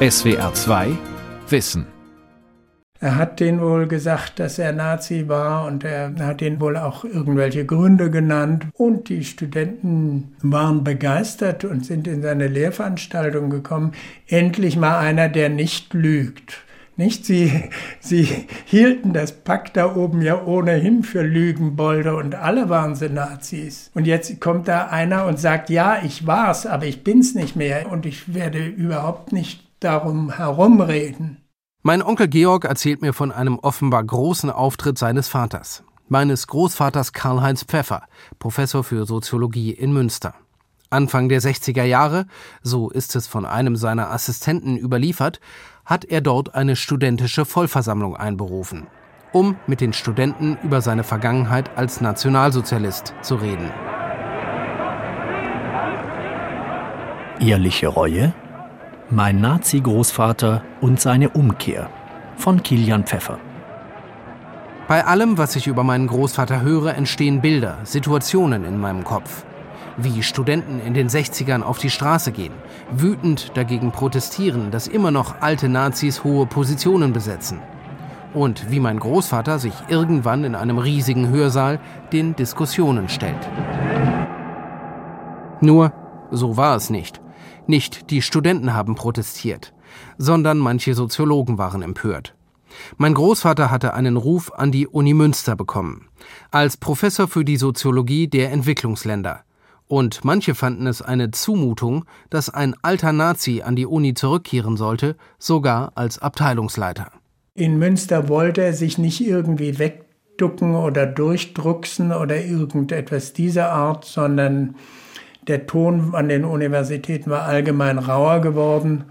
SWR 2 Wissen er hat denen wohl gesagt, dass er Nazi war und er hat denen wohl auch irgendwelche Gründe genannt. Und die Studenten waren begeistert und sind in seine Lehrveranstaltung gekommen. Endlich mal einer, der nicht lügt. Nicht? Sie, sie hielten das Pack da oben ja ohnehin für Lügenbolde und alle waren sie Nazis. Und jetzt kommt da einer und sagt, ja, ich war's, aber ich bin's nicht mehr und ich werde überhaupt nicht darum herumreden. Mein Onkel Georg erzählt mir von einem offenbar großen Auftritt seines Vaters, meines Großvaters Karl-Heinz Pfeffer, Professor für Soziologie in Münster. Anfang der 60er Jahre, so ist es von einem seiner Assistenten überliefert, hat er dort eine studentische Vollversammlung einberufen, um mit den Studenten über seine Vergangenheit als Nationalsozialist zu reden. Ehrliche Reue? Mein Nazi-Großvater und seine Umkehr von Kilian Pfeffer. Bei allem, was ich über meinen Großvater höre, entstehen Bilder, Situationen in meinem Kopf. Wie Studenten in den 60ern auf die Straße gehen, wütend dagegen protestieren, dass immer noch alte Nazis hohe Positionen besetzen. Und wie mein Großvater sich irgendwann in einem riesigen Hörsaal den Diskussionen stellt. Nur, so war es nicht. Nicht die Studenten haben protestiert, sondern manche Soziologen waren empört. Mein Großvater hatte einen Ruf an die Uni Münster bekommen, als Professor für die Soziologie der Entwicklungsländer. Und manche fanden es eine Zumutung, dass ein alter Nazi an die Uni zurückkehren sollte, sogar als Abteilungsleiter. In Münster wollte er sich nicht irgendwie wegducken oder durchdrucksen oder irgendetwas dieser Art, sondern der Ton an den Universitäten war allgemein rauer geworden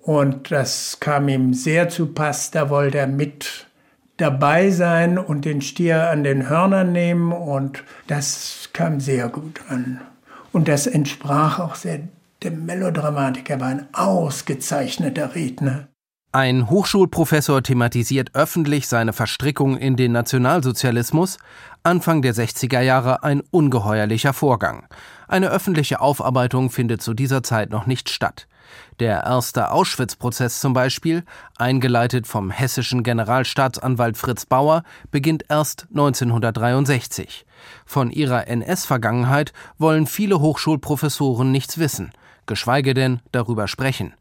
und das kam ihm sehr zu Pass. Da wollte er mit dabei sein und den Stier an den Hörnern nehmen und das kam sehr gut an. Und das entsprach auch sehr dem Melodramatik. Er war ein ausgezeichneter Redner. Ein Hochschulprofessor thematisiert öffentlich seine Verstrickung in den Nationalsozialismus, Anfang der 60er Jahre ein ungeheuerlicher Vorgang. Eine öffentliche Aufarbeitung findet zu dieser Zeit noch nicht statt. Der erste Auschwitz-Prozess zum Beispiel, eingeleitet vom hessischen Generalstaatsanwalt Fritz Bauer, beginnt erst 1963. Von ihrer NS-Vergangenheit wollen viele Hochschulprofessoren nichts wissen, geschweige denn darüber sprechen.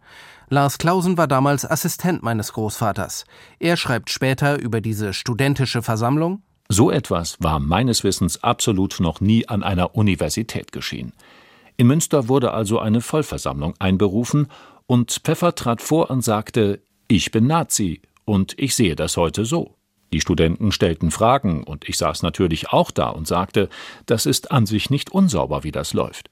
Lars Clausen war damals Assistent meines Großvaters. Er schreibt später über diese studentische Versammlung So etwas war meines Wissens absolut noch nie an einer Universität geschehen. In Münster wurde also eine Vollversammlung einberufen und Pfeffer trat vor und sagte, ich bin Nazi und ich sehe das heute so. Die Studenten stellten Fragen und ich saß natürlich auch da und sagte, das ist an sich nicht unsauber, wie das läuft.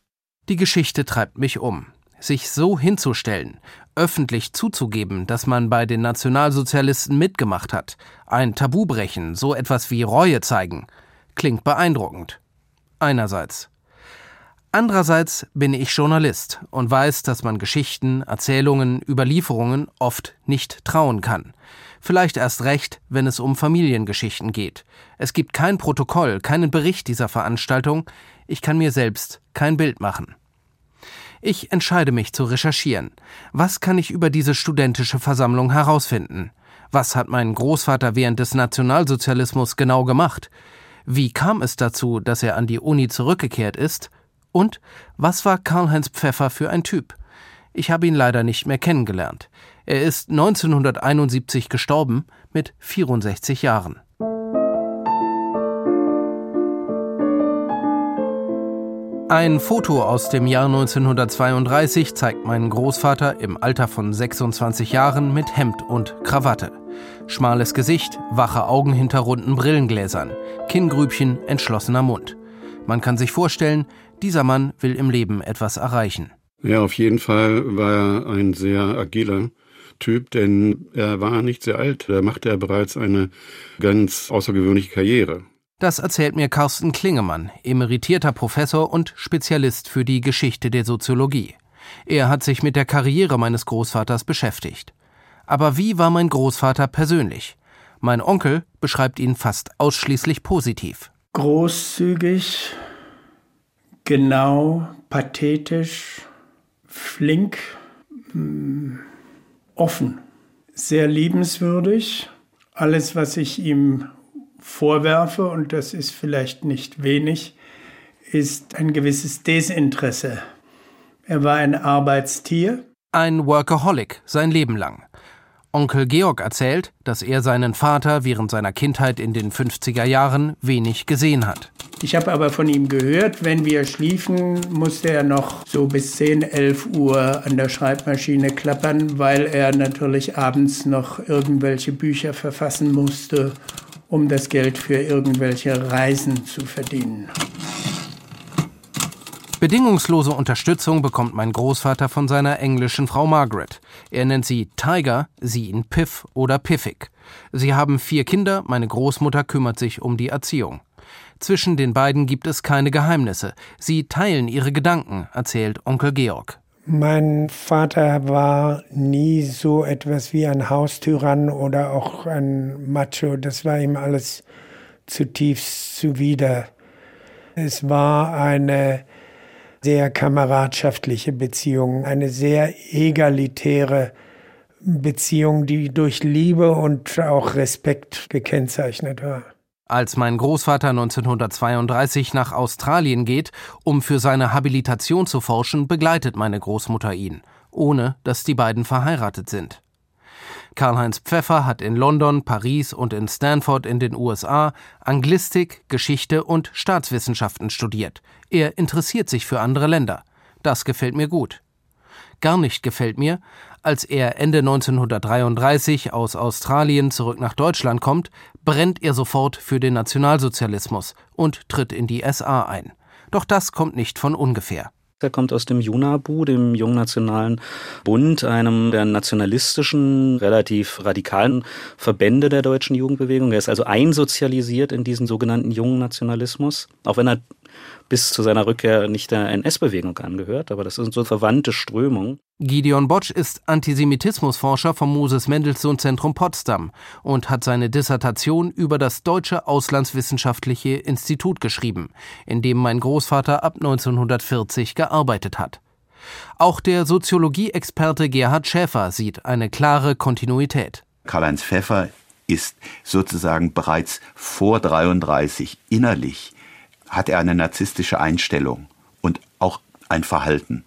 Die Geschichte treibt mich um sich so hinzustellen, öffentlich zuzugeben, dass man bei den Nationalsozialisten mitgemacht hat, ein Tabu brechen, so etwas wie Reue zeigen, klingt beeindruckend. Einerseits. Andererseits bin ich Journalist und weiß, dass man Geschichten, Erzählungen, Überlieferungen oft nicht trauen kann. Vielleicht erst recht, wenn es um Familiengeschichten geht. Es gibt kein Protokoll, keinen Bericht dieser Veranstaltung. Ich kann mir selbst kein Bild machen. Ich entscheide mich zu recherchieren. Was kann ich über diese studentische Versammlung herausfinden? Was hat mein Großvater während des Nationalsozialismus genau gemacht? Wie kam es dazu, dass er an die Uni zurückgekehrt ist? Und was war Karl-Heinz Pfeffer für ein Typ? Ich habe ihn leider nicht mehr kennengelernt. Er ist 1971 gestorben mit 64 Jahren. Ein Foto aus dem Jahr 1932 zeigt meinen Großvater im Alter von 26 Jahren mit Hemd und Krawatte. Schmales Gesicht, wache Augen hinter runden Brillengläsern, Kinngrübchen, entschlossener Mund. Man kann sich vorstellen, dieser Mann will im Leben etwas erreichen. Ja, auf jeden Fall war er ein sehr agiler Typ, denn er war nicht sehr alt. Da machte er bereits eine ganz außergewöhnliche Karriere. Das erzählt mir Carsten Klingemann, emeritierter Professor und Spezialist für die Geschichte der Soziologie. Er hat sich mit der Karriere meines Großvaters beschäftigt. Aber wie war mein Großvater persönlich? Mein Onkel beschreibt ihn fast ausschließlich positiv. Großzügig, genau, pathetisch, flink, hm, offen, sehr liebenswürdig. Alles, was ich ihm vorwerfe, und das ist vielleicht nicht wenig, ist ein gewisses Desinteresse. Er war ein Arbeitstier. Ein Workaholic sein Leben lang. Onkel Georg erzählt, dass er seinen Vater während seiner Kindheit in den 50er Jahren wenig gesehen hat. Ich habe aber von ihm gehört, wenn wir schliefen, musste er noch so bis 10, 11 Uhr an der Schreibmaschine klappern, weil er natürlich abends noch irgendwelche Bücher verfassen musste, um das Geld für irgendwelche Reisen zu verdienen. Bedingungslose Unterstützung bekommt mein Großvater von seiner englischen Frau Margaret. Er nennt sie Tiger, sie ihn Piff oder Piffig. Sie haben vier Kinder, meine Großmutter kümmert sich um die Erziehung. Zwischen den beiden gibt es keine Geheimnisse. Sie teilen ihre Gedanken, erzählt Onkel Georg. Mein Vater war nie so etwas wie ein Haustyrann oder auch ein Macho. Das war ihm alles zutiefst zuwider. Es war eine sehr kameradschaftliche Beziehung, eine sehr egalitäre Beziehung, die durch Liebe und auch Respekt gekennzeichnet war. Als mein Großvater 1932 nach Australien geht, um für seine Habilitation zu forschen, begleitet meine Großmutter ihn, ohne dass die beiden verheiratet sind. Karl-Heinz Pfeffer hat in London, Paris und in Stanford in den USA Anglistik, Geschichte und Staatswissenschaften studiert. Er interessiert sich für andere Länder. Das gefällt mir gut. Gar nicht gefällt mir, als er Ende 1933 aus Australien zurück nach Deutschland kommt, brennt er sofort für den Nationalsozialismus und tritt in die SA ein. Doch das kommt nicht von ungefähr. Er kommt aus dem JUNABU, dem Jungnationalen Bund, einem der nationalistischen, relativ radikalen Verbände der deutschen Jugendbewegung. Er ist also einsozialisiert in diesen sogenannten jungen Nationalismus, auch wenn er bis zu seiner Rückkehr nicht der NS-Bewegung angehört, aber das sind so verwandte Strömungen. Gideon Botsch ist Antisemitismusforscher vom Moses Mendelssohn Zentrum Potsdam und hat seine Dissertation über das Deutsche Auslandswissenschaftliche Institut geschrieben, in dem mein Großvater ab 1940 gearbeitet hat. Auch der Soziologie-Experte Gerhard Schäfer sieht eine klare Kontinuität. Karl-Heinz Pfeffer ist sozusagen bereits vor 33 innerlich hat er eine narzisstische Einstellung und auch ein Verhalten.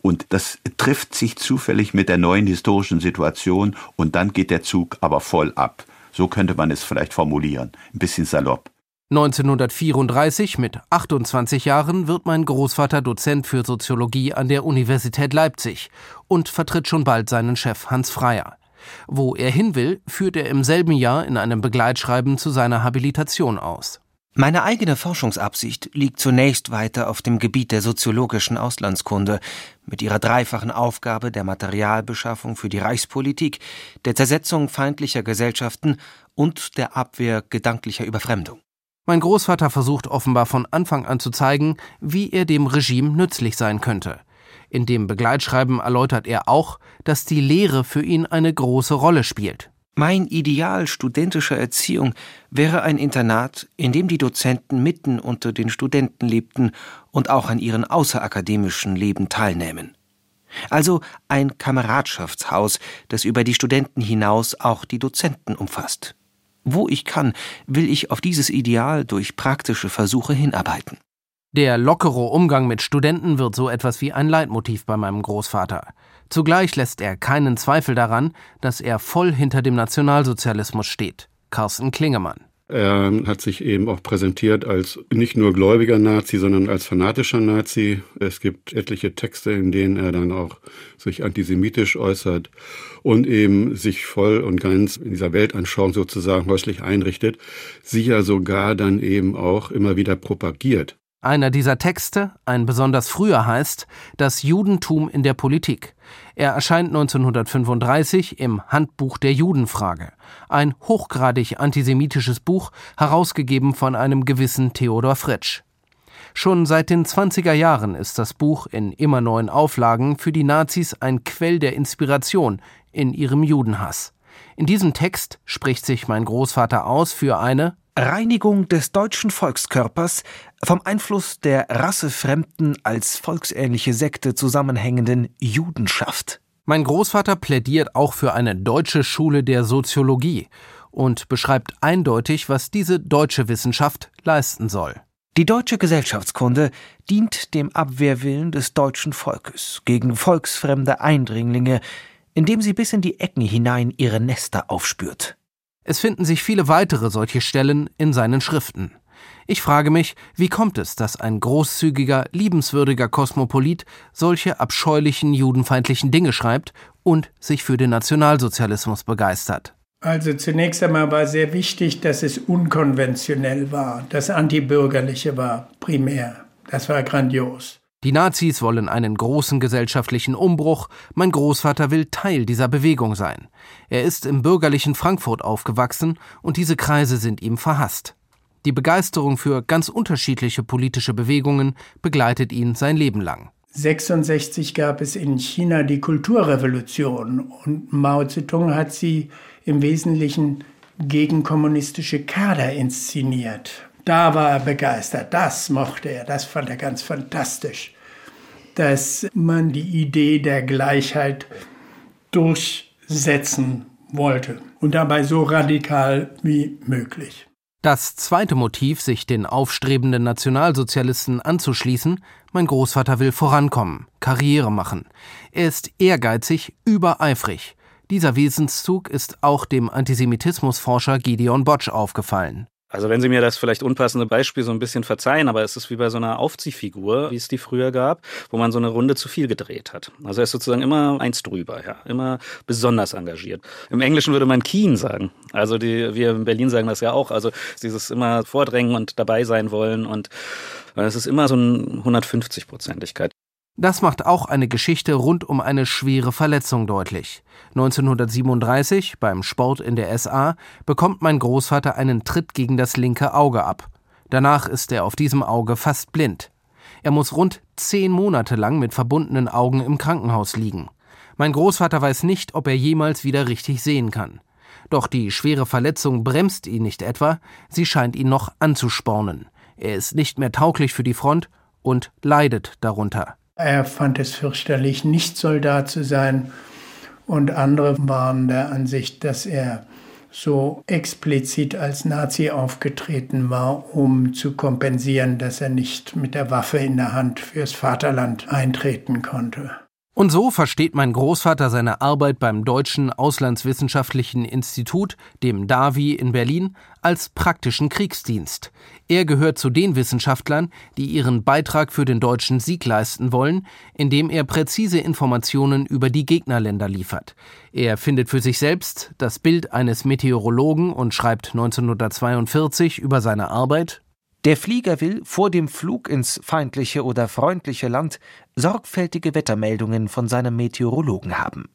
Und das trifft sich zufällig mit der neuen historischen Situation und dann geht der Zug aber voll ab. So könnte man es vielleicht formulieren, ein bisschen salopp. 1934 mit 28 Jahren wird mein Großvater Dozent für Soziologie an der Universität Leipzig und vertritt schon bald seinen Chef Hans Freier. Wo er hin will, führt er im selben Jahr in einem Begleitschreiben zu seiner Habilitation aus. Meine eigene Forschungsabsicht liegt zunächst weiter auf dem Gebiet der soziologischen Auslandskunde mit ihrer dreifachen Aufgabe der Materialbeschaffung für die Reichspolitik, der Zersetzung feindlicher Gesellschaften und der Abwehr gedanklicher Überfremdung. Mein Großvater versucht offenbar von Anfang an zu zeigen, wie er dem Regime nützlich sein könnte. In dem Begleitschreiben erläutert er auch, dass die Lehre für ihn eine große Rolle spielt. Mein Ideal studentischer Erziehung wäre ein Internat, in dem die Dozenten mitten unter den Studenten lebten und auch an ihren außerakademischen Leben teilnähmen. Also ein Kameradschaftshaus, das über die Studenten hinaus auch die Dozenten umfasst. Wo ich kann, will ich auf dieses Ideal durch praktische Versuche hinarbeiten. Der lockere Umgang mit Studenten wird so etwas wie ein Leitmotiv bei meinem Großvater. Zugleich lässt er keinen Zweifel daran, dass er voll hinter dem Nationalsozialismus steht. Carsten Klingemann. Er hat sich eben auch präsentiert als nicht nur gläubiger Nazi, sondern als fanatischer Nazi. Es gibt etliche Texte, in denen er dann auch sich antisemitisch äußert und eben sich voll und ganz in dieser Weltanschauung sozusagen häuslich einrichtet, sie ja sogar dann eben auch immer wieder propagiert. Einer dieser Texte, ein besonders früher, heißt Das Judentum in der Politik. Er erscheint 1935 im Handbuch der Judenfrage, ein hochgradig antisemitisches Buch, herausgegeben von einem gewissen Theodor Fritsch. Schon seit den 20er Jahren ist das Buch in immer neuen Auflagen für die Nazis ein Quell der Inspiration in ihrem Judenhass. In diesem Text spricht sich mein Großvater aus für eine Reinigung des deutschen Volkskörpers vom Einfluss der rassefremden, als volksähnliche Sekte zusammenhängenden Judenschaft. Mein Großvater plädiert auch für eine deutsche Schule der Soziologie und beschreibt eindeutig, was diese deutsche Wissenschaft leisten soll. Die deutsche Gesellschaftskunde dient dem Abwehrwillen des deutschen Volkes gegen volksfremde Eindringlinge, indem sie bis in die Ecken hinein ihre Nester aufspürt. Es finden sich viele weitere solche Stellen in seinen Schriften. Ich frage mich, wie kommt es, dass ein großzügiger, liebenswürdiger Kosmopolit solche abscheulichen judenfeindlichen Dinge schreibt und sich für den Nationalsozialismus begeistert? Also zunächst einmal war sehr wichtig, dass es unkonventionell war, das antibürgerliche war primär. Das war grandios. Die Nazis wollen einen großen gesellschaftlichen Umbruch, mein Großvater will Teil dieser Bewegung sein. Er ist im bürgerlichen Frankfurt aufgewachsen und diese Kreise sind ihm verhasst. Die Begeisterung für ganz unterschiedliche politische Bewegungen begleitet ihn sein Leben lang. 66 gab es in China die Kulturrevolution und Mao Zedong hat sie im Wesentlichen gegen kommunistische Kader inszeniert. Da war er begeistert, das mochte er, das fand er ganz fantastisch, dass man die Idee der Gleichheit durchsetzen wollte und dabei so radikal wie möglich. Das zweite Motiv, sich den aufstrebenden Nationalsozialisten anzuschließen, mein Großvater will vorankommen, Karriere machen. Er ist ehrgeizig, übereifrig. Dieser Wesenszug ist auch dem Antisemitismusforscher Gideon Botsch aufgefallen. Also wenn Sie mir das vielleicht unpassende Beispiel so ein bisschen verzeihen, aber es ist wie bei so einer Aufziehfigur, wie es die früher gab, wo man so eine Runde zu viel gedreht hat. Also er ist sozusagen immer eins drüber, ja, immer besonders engagiert. Im Englischen würde man keen sagen. Also die, wir in Berlin sagen das ja auch. Also dieses immer vordrängen und dabei sein wollen und es ist immer so eine 150-Prozentigkeit. Das macht auch eine Geschichte rund um eine schwere Verletzung deutlich. 1937 beim Sport in der SA bekommt mein Großvater einen Tritt gegen das linke Auge ab. Danach ist er auf diesem Auge fast blind. Er muss rund zehn Monate lang mit verbundenen Augen im Krankenhaus liegen. Mein Großvater weiß nicht, ob er jemals wieder richtig sehen kann. Doch die schwere Verletzung bremst ihn nicht etwa, sie scheint ihn noch anzuspornen. Er ist nicht mehr tauglich für die Front und leidet darunter. Er fand es fürchterlich, nicht Soldat zu sein. Und andere waren der Ansicht, dass er so explizit als Nazi aufgetreten war, um zu kompensieren, dass er nicht mit der Waffe in der Hand fürs Vaterland eintreten konnte. Und so versteht mein Großvater seine Arbeit beim Deutschen Auslandswissenschaftlichen Institut, dem DAVI in Berlin, als praktischen Kriegsdienst. Er gehört zu den Wissenschaftlern, die ihren Beitrag für den deutschen Sieg leisten wollen, indem er präzise Informationen über die Gegnerländer liefert. Er findet für sich selbst das Bild eines Meteorologen und schreibt 1942 über seine Arbeit der Flieger will vor dem Flug ins feindliche oder freundliche Land sorgfältige Wettermeldungen von seinem Meteorologen haben.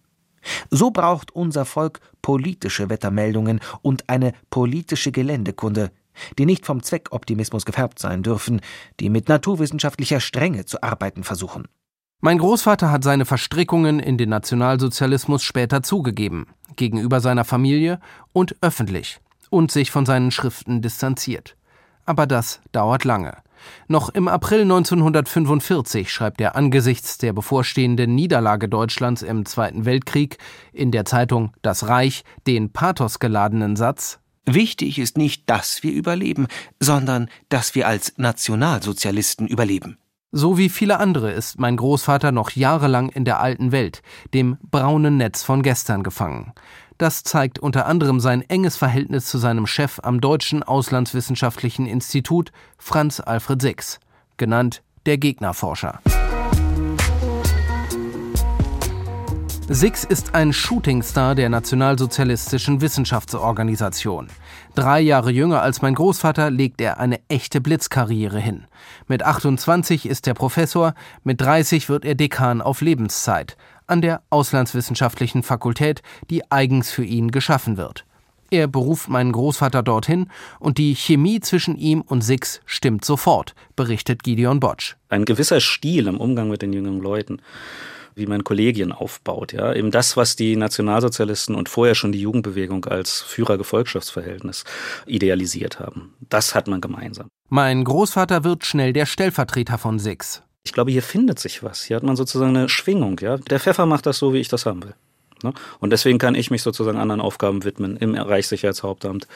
So braucht unser Volk politische Wettermeldungen und eine politische Geländekunde, die nicht vom Zweckoptimismus gefärbt sein dürfen, die mit naturwissenschaftlicher Strenge zu arbeiten versuchen. Mein Großvater hat seine Verstrickungen in den Nationalsozialismus später zugegeben, gegenüber seiner Familie und öffentlich, und sich von seinen Schriften distanziert aber das dauert lange. Noch im April 1945 schreibt er angesichts der bevorstehenden Niederlage Deutschlands im Zweiten Weltkrieg in der Zeitung Das Reich den pathosgeladenen Satz Wichtig ist nicht, dass wir überleben, sondern dass wir als Nationalsozialisten überleben. So wie viele andere ist mein Großvater noch jahrelang in der alten Welt, dem braunen Netz von gestern gefangen. Das zeigt unter anderem sein enges Verhältnis zu seinem Chef am Deutschen Auslandswissenschaftlichen Institut, Franz Alfred Six, genannt der Gegnerforscher. Six ist ein Shootingstar der nationalsozialistischen Wissenschaftsorganisation. Drei Jahre jünger als mein Großvater legt er eine echte Blitzkarriere hin. Mit 28 ist er Professor, mit 30 wird er Dekan auf Lebenszeit an der Auslandswissenschaftlichen Fakultät, die eigens für ihn geschaffen wird. Er beruft meinen Großvater dorthin und die Chemie zwischen ihm und Six stimmt sofort, berichtet Gideon Botsch. Ein gewisser Stil im Umgang mit den jungen Leuten, wie man Kollegien aufbaut, ja, eben das, was die Nationalsozialisten und vorher schon die Jugendbewegung als Führer-Gefolgschaftsverhältnis idealisiert haben. Das hat man gemeinsam. Mein Großvater wird schnell der Stellvertreter von Six. Ich glaube, hier findet sich was. Hier hat man sozusagen eine Schwingung. Ja? Der Pfeffer macht das so, wie ich das haben will. Ne? Und deswegen kann ich mich sozusagen anderen Aufgaben widmen im Reichssicherheitshauptamt,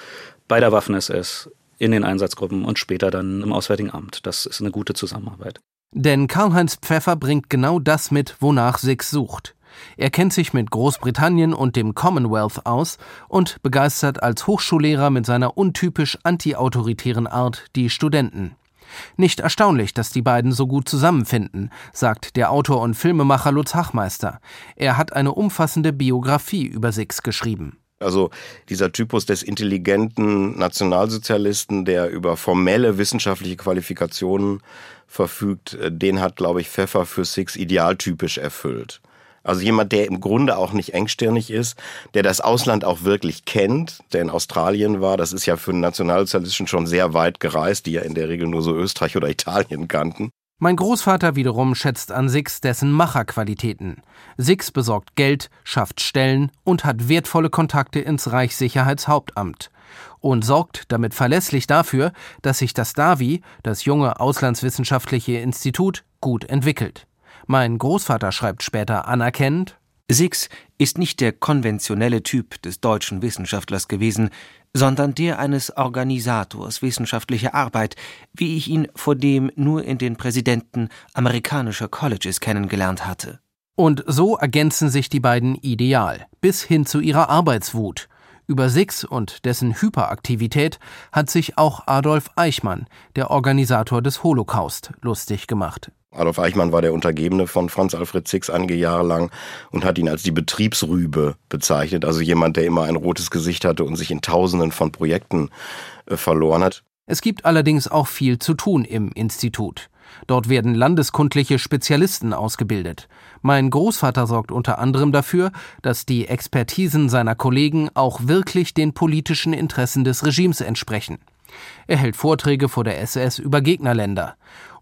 bei der Waffen-SS, in den Einsatzgruppen und später dann im Auswärtigen Amt. Das ist eine gute Zusammenarbeit. Denn Karl-Heinz Pfeffer bringt genau das mit, wonach Six sucht. Er kennt sich mit Großbritannien und dem Commonwealth aus und begeistert als Hochschullehrer mit seiner untypisch antiautoritären Art die Studenten. Nicht erstaunlich, dass die beiden so gut zusammenfinden, sagt der Autor und Filmemacher Lutz Hachmeister. Er hat eine umfassende Biografie über Six geschrieben. Also dieser Typus des intelligenten Nationalsozialisten, der über formelle wissenschaftliche Qualifikationen verfügt, äh, den hat, glaube ich, Pfeffer für Six idealtypisch erfüllt. Also jemand, der im Grunde auch nicht engstirnig ist, der das Ausland auch wirklich kennt, der in Australien war. Das ist ja für einen Nationalsozialisten schon sehr weit gereist, die ja in der Regel nur so Österreich oder Italien kannten. Mein Großvater wiederum schätzt an Six dessen Macherqualitäten. Six besorgt Geld, schafft Stellen und hat wertvolle Kontakte ins Reichssicherheitshauptamt und sorgt damit verlässlich dafür, dass sich das DAVI, das junge Auslandswissenschaftliche Institut, gut entwickelt. Mein Großvater schreibt später anerkennend Six ist nicht der konventionelle Typ des deutschen Wissenschaftlers gewesen, sondern der eines Organisators wissenschaftlicher Arbeit, wie ich ihn vor dem nur in den Präsidenten amerikanischer Colleges kennengelernt hatte. Und so ergänzen sich die beiden ideal, bis hin zu ihrer Arbeitswut. Über Six und dessen Hyperaktivität hat sich auch Adolf Eichmann, der Organisator des Holocaust, lustig gemacht. Adolf Eichmann war der Untergebene von Franz Alfred Six einige Jahre lang und hat ihn als die Betriebsrübe bezeichnet, also jemand, der immer ein rotes Gesicht hatte und sich in Tausenden von Projekten äh, verloren hat. Es gibt allerdings auch viel zu tun im Institut. Dort werden landeskundliche Spezialisten ausgebildet. Mein Großvater sorgt unter anderem dafür, dass die Expertisen seiner Kollegen auch wirklich den politischen Interessen des Regimes entsprechen. Er hält Vorträge vor der SS über Gegnerländer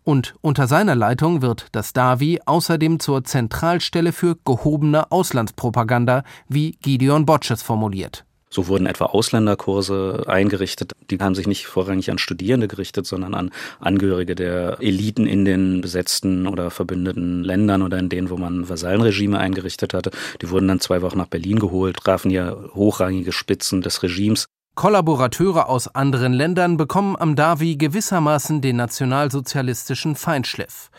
und unter seiner Leitung wird das DAVI außerdem zur Zentralstelle für gehobene Auslandspropaganda, wie Gideon Botches formuliert. So wurden etwa Ausländerkurse eingerichtet. Die haben sich nicht vorrangig an Studierende gerichtet, sondern an Angehörige der Eliten in den besetzten oder verbündeten Ländern oder in denen, wo man Vasallenregime eingerichtet hatte. Die wurden dann zwei Wochen nach Berlin geholt, trafen hier hochrangige Spitzen des Regimes. Kollaborateure aus anderen Ländern bekommen am Davi gewissermaßen den nationalsozialistischen Feinschliff.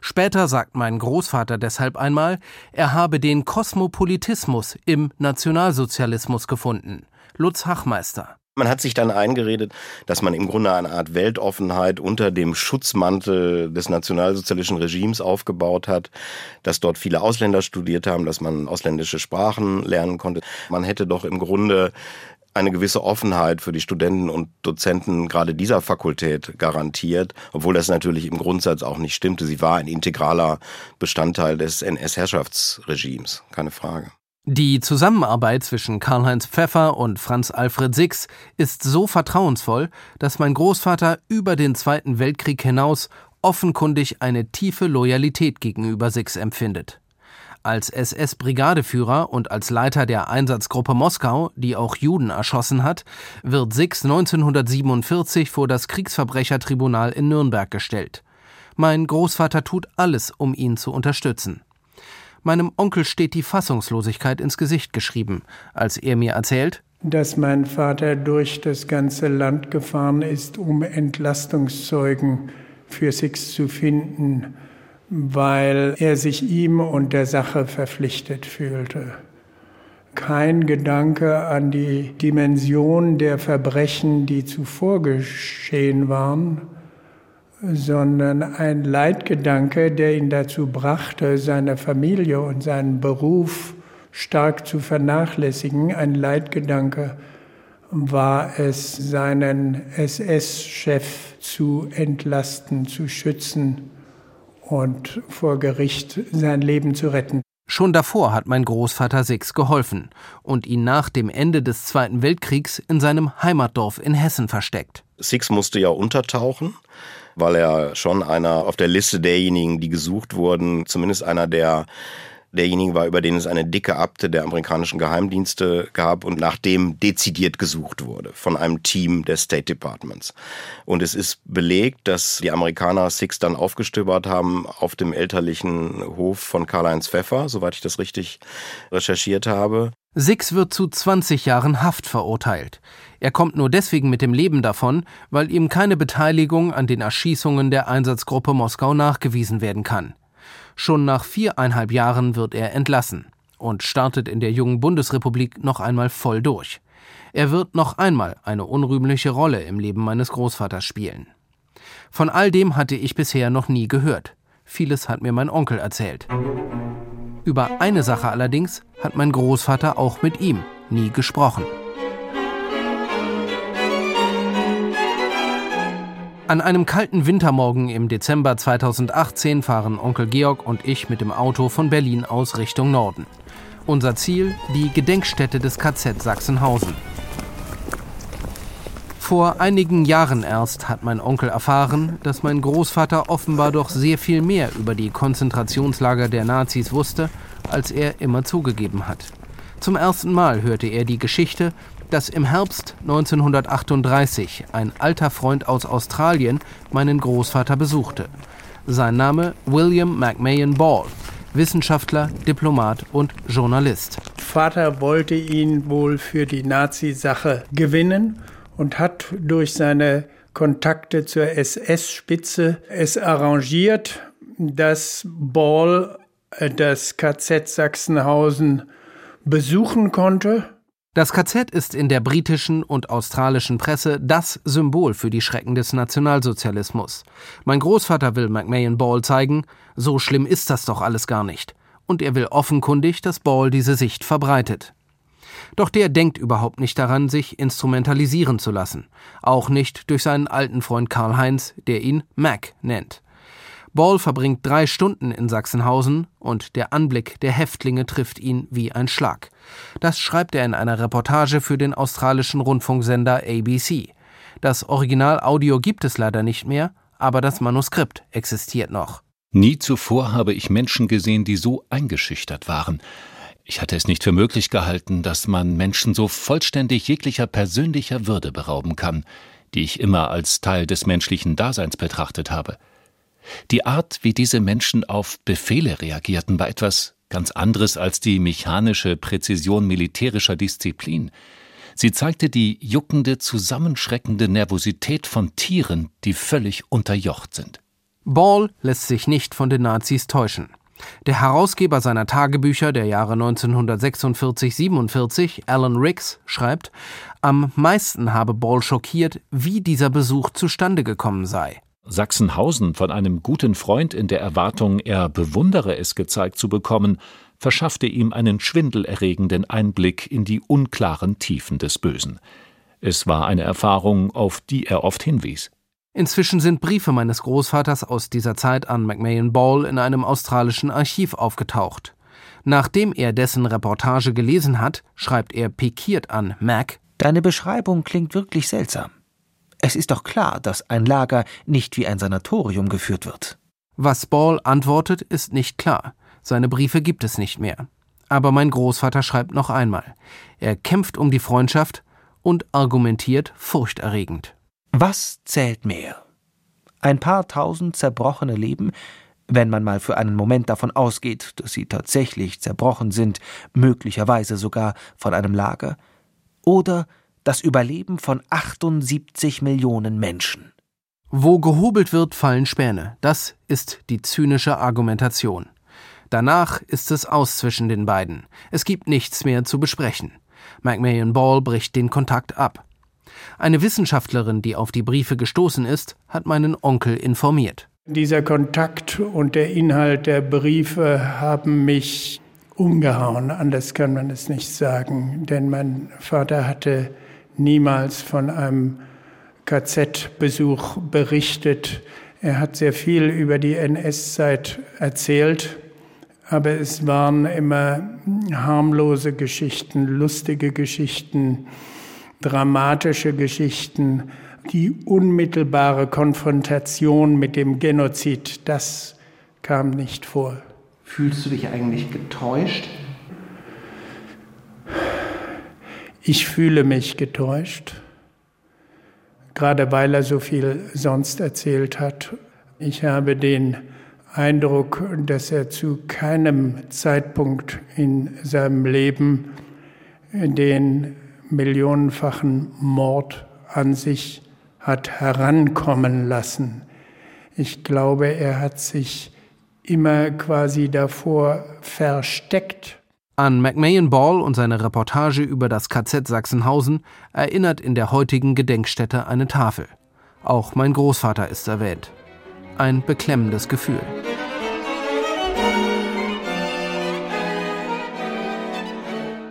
Später sagt mein Großvater deshalb einmal, er habe den Kosmopolitismus im Nationalsozialismus gefunden. Lutz Hachmeister. Man hat sich dann eingeredet, dass man im Grunde eine Art Weltoffenheit unter dem Schutzmantel des nationalsozialistischen Regimes aufgebaut hat, dass dort viele Ausländer studiert haben, dass man ausländische Sprachen lernen konnte. Man hätte doch im Grunde eine gewisse Offenheit für die Studenten und Dozenten gerade dieser Fakultät garantiert, obwohl das natürlich im Grundsatz auch nicht stimmte. Sie war ein integraler Bestandteil des NS-Herrschaftsregimes, keine Frage. Die Zusammenarbeit zwischen Karl-Heinz Pfeffer und Franz Alfred Six ist so vertrauensvoll, dass mein Großvater über den Zweiten Weltkrieg hinaus offenkundig eine tiefe Loyalität gegenüber Six empfindet. Als SS-Brigadeführer und als Leiter der Einsatzgruppe Moskau, die auch Juden erschossen hat, wird Six 1947 vor das Kriegsverbrechertribunal in Nürnberg gestellt. Mein Großvater tut alles, um ihn zu unterstützen. Meinem Onkel steht die Fassungslosigkeit ins Gesicht geschrieben, als er mir erzählt, dass mein Vater durch das ganze Land gefahren ist, um Entlastungszeugen für Six zu finden weil er sich ihm und der Sache verpflichtet fühlte. Kein Gedanke an die Dimension der Verbrechen, die zuvor geschehen waren, sondern ein Leitgedanke, der ihn dazu brachte, seine Familie und seinen Beruf stark zu vernachlässigen. Ein Leitgedanke war es, seinen SS-Chef zu entlasten, zu schützen und vor Gericht sein Leben zu retten. Schon davor hat mein Großvater Six geholfen und ihn nach dem Ende des Zweiten Weltkriegs in seinem Heimatdorf in Hessen versteckt. Six musste ja untertauchen, weil er schon einer auf der Liste derjenigen, die gesucht wurden, zumindest einer der derjenige war, über den es eine dicke Abte der amerikanischen Geheimdienste gab und nach dem dezidiert gesucht wurde von einem Team des State Departments. Und es ist belegt, dass die Amerikaner Six dann aufgestöbert haben auf dem elterlichen Hof von Karl-Heinz Pfeffer, soweit ich das richtig recherchiert habe. Six wird zu 20 Jahren Haft verurteilt. Er kommt nur deswegen mit dem Leben davon, weil ihm keine Beteiligung an den Erschießungen der Einsatzgruppe Moskau nachgewiesen werden kann. Schon nach viereinhalb Jahren wird er entlassen und startet in der jungen Bundesrepublik noch einmal voll durch. Er wird noch einmal eine unrühmliche Rolle im Leben meines Großvaters spielen. Von all dem hatte ich bisher noch nie gehört. Vieles hat mir mein Onkel erzählt. Über eine Sache allerdings hat mein Großvater auch mit ihm nie gesprochen. An einem kalten Wintermorgen im Dezember 2018 fahren Onkel Georg und ich mit dem Auto von Berlin aus Richtung Norden. Unser Ziel die Gedenkstätte des KZ Sachsenhausen. Vor einigen Jahren erst hat mein Onkel erfahren, dass mein Großvater offenbar doch sehr viel mehr über die Konzentrationslager der Nazis wusste, als er immer zugegeben hat. Zum ersten Mal hörte er die Geschichte, dass im Herbst 1938 ein alter Freund aus Australien meinen Großvater besuchte. Sein Name William McMahon Ball, Wissenschaftler, Diplomat und Journalist. Vater wollte ihn wohl für die Nazi-Sache gewinnen und hat durch seine Kontakte zur SS-Spitze es arrangiert, dass Ball äh, das KZ Sachsenhausen besuchen konnte das KZ ist in der britischen und australischen Presse das Symbol für die Schrecken des Nationalsozialismus. Mein Großvater will McMahon Ball zeigen, so schlimm ist das doch alles gar nicht. Und er will offenkundig, dass Ball diese Sicht verbreitet. Doch der denkt überhaupt nicht daran, sich instrumentalisieren zu lassen. Auch nicht durch seinen alten Freund Karl Heinz, der ihn Mac nennt. Ball verbringt drei Stunden in Sachsenhausen und der Anblick der Häftlinge trifft ihn wie ein Schlag. Das schreibt er in einer Reportage für den australischen Rundfunksender ABC. Das Originalaudio gibt es leider nicht mehr, aber das Manuskript existiert noch. Nie zuvor habe ich Menschen gesehen, die so eingeschüchtert waren. Ich hatte es nicht für möglich gehalten, dass man Menschen so vollständig jeglicher persönlicher Würde berauben kann, die ich immer als Teil des menschlichen Daseins betrachtet habe. Die Art, wie diese Menschen auf Befehle reagierten, war etwas ganz anderes als die mechanische Präzision militärischer Disziplin. Sie zeigte die juckende, zusammenschreckende Nervosität von Tieren, die völlig unterjocht sind. Ball lässt sich nicht von den Nazis täuschen. Der Herausgeber seiner Tagebücher der Jahre 1946-47, Alan Riggs, schreibt, am meisten habe Ball schockiert, wie dieser Besuch zustande gekommen sei. Sachsenhausen von einem guten Freund in der Erwartung, er bewundere es gezeigt zu bekommen, verschaffte ihm einen schwindelerregenden Einblick in die unklaren Tiefen des Bösen. Es war eine Erfahrung, auf die er oft hinwies. Inzwischen sind Briefe meines Großvaters aus dieser Zeit an McMahon Ball in einem australischen Archiv aufgetaucht. Nachdem er dessen Reportage gelesen hat, schreibt er pikiert an Mac Deine Beschreibung klingt wirklich seltsam. Es ist doch klar, dass ein Lager nicht wie ein Sanatorium geführt wird. Was Ball antwortet, ist nicht klar. Seine Briefe gibt es nicht mehr. Aber mein Großvater schreibt noch einmal. Er kämpft um die Freundschaft und argumentiert furchterregend. Was zählt mehr? Ein paar tausend zerbrochene Leben, wenn man mal für einen Moment davon ausgeht, dass sie tatsächlich zerbrochen sind, möglicherweise sogar von einem Lager, oder das Überleben von 78 Millionen Menschen. Wo gehobelt wird, fallen Späne. Das ist die zynische Argumentation. Danach ist es aus zwischen den beiden. Es gibt nichts mehr zu besprechen. McMahon Ball bricht den Kontakt ab. Eine Wissenschaftlerin, die auf die Briefe gestoßen ist, hat meinen Onkel informiert. Dieser Kontakt und der Inhalt der Briefe haben mich umgehauen, anders kann man es nicht sagen, denn mein Vater hatte niemals von einem KZ-Besuch berichtet. Er hat sehr viel über die NS-Zeit erzählt, aber es waren immer harmlose Geschichten, lustige Geschichten, dramatische Geschichten. Die unmittelbare Konfrontation mit dem Genozid, das kam nicht vor. Fühlst du dich eigentlich getäuscht? Ich fühle mich getäuscht, gerade weil er so viel sonst erzählt hat. Ich habe den Eindruck, dass er zu keinem Zeitpunkt in seinem Leben den millionenfachen Mord an sich hat herankommen lassen. Ich glaube, er hat sich immer quasi davor versteckt. An McMahon Ball und seine Reportage über das KZ Sachsenhausen erinnert in der heutigen Gedenkstätte eine Tafel. Auch mein Großvater ist erwähnt. Ein beklemmendes Gefühl.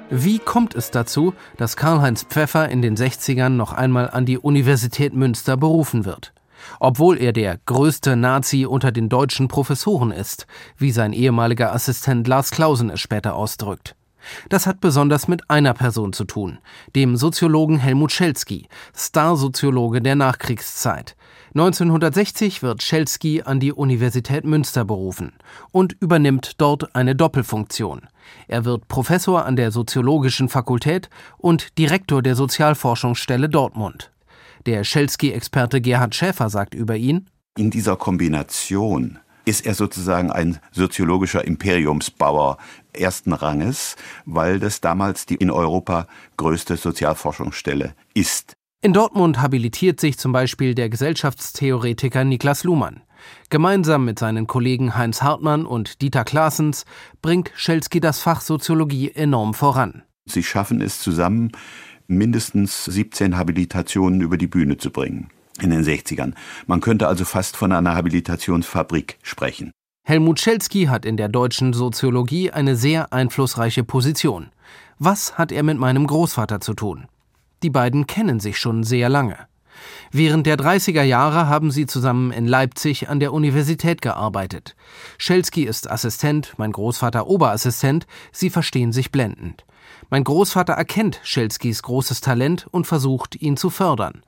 Wie kommt es dazu, dass Karl-Heinz Pfeffer in den 60ern noch einmal an die Universität Münster berufen wird? Obwohl er der größte Nazi unter den deutschen Professoren ist, wie sein ehemaliger Assistent Lars Clausen es später ausdrückt. Das hat besonders mit einer Person zu tun, dem Soziologen Helmut Schelsky, Starsoziologe der Nachkriegszeit. 1960 wird Schelsky an die Universität Münster berufen und übernimmt dort eine Doppelfunktion. Er wird Professor an der Soziologischen Fakultät und Direktor der Sozialforschungsstelle Dortmund. Der Schelsky-Experte Gerhard Schäfer sagt über ihn, in dieser Kombination ist er sozusagen ein soziologischer Imperiumsbauer ersten Ranges, weil das damals die in Europa größte Sozialforschungsstelle ist. In Dortmund habilitiert sich zum Beispiel der Gesellschaftstheoretiker Niklas Luhmann. Gemeinsam mit seinen Kollegen Heinz Hartmann und Dieter Klaasens bringt Schelsky das Fach Soziologie enorm voran. Sie schaffen es zusammen, mindestens 17 Habilitationen über die Bühne zu bringen in den 60ern. Man könnte also fast von einer Habilitationsfabrik sprechen. Helmut Schelsky hat in der deutschen Soziologie eine sehr einflussreiche Position. Was hat er mit meinem Großvater zu tun? Die beiden kennen sich schon sehr lange. Während der 30er Jahre haben sie zusammen in Leipzig an der Universität gearbeitet. Schelsky ist Assistent, mein Großvater Oberassistent, sie verstehen sich blendend. Mein Großvater erkennt Schelskys großes Talent und versucht, ihn zu fördern.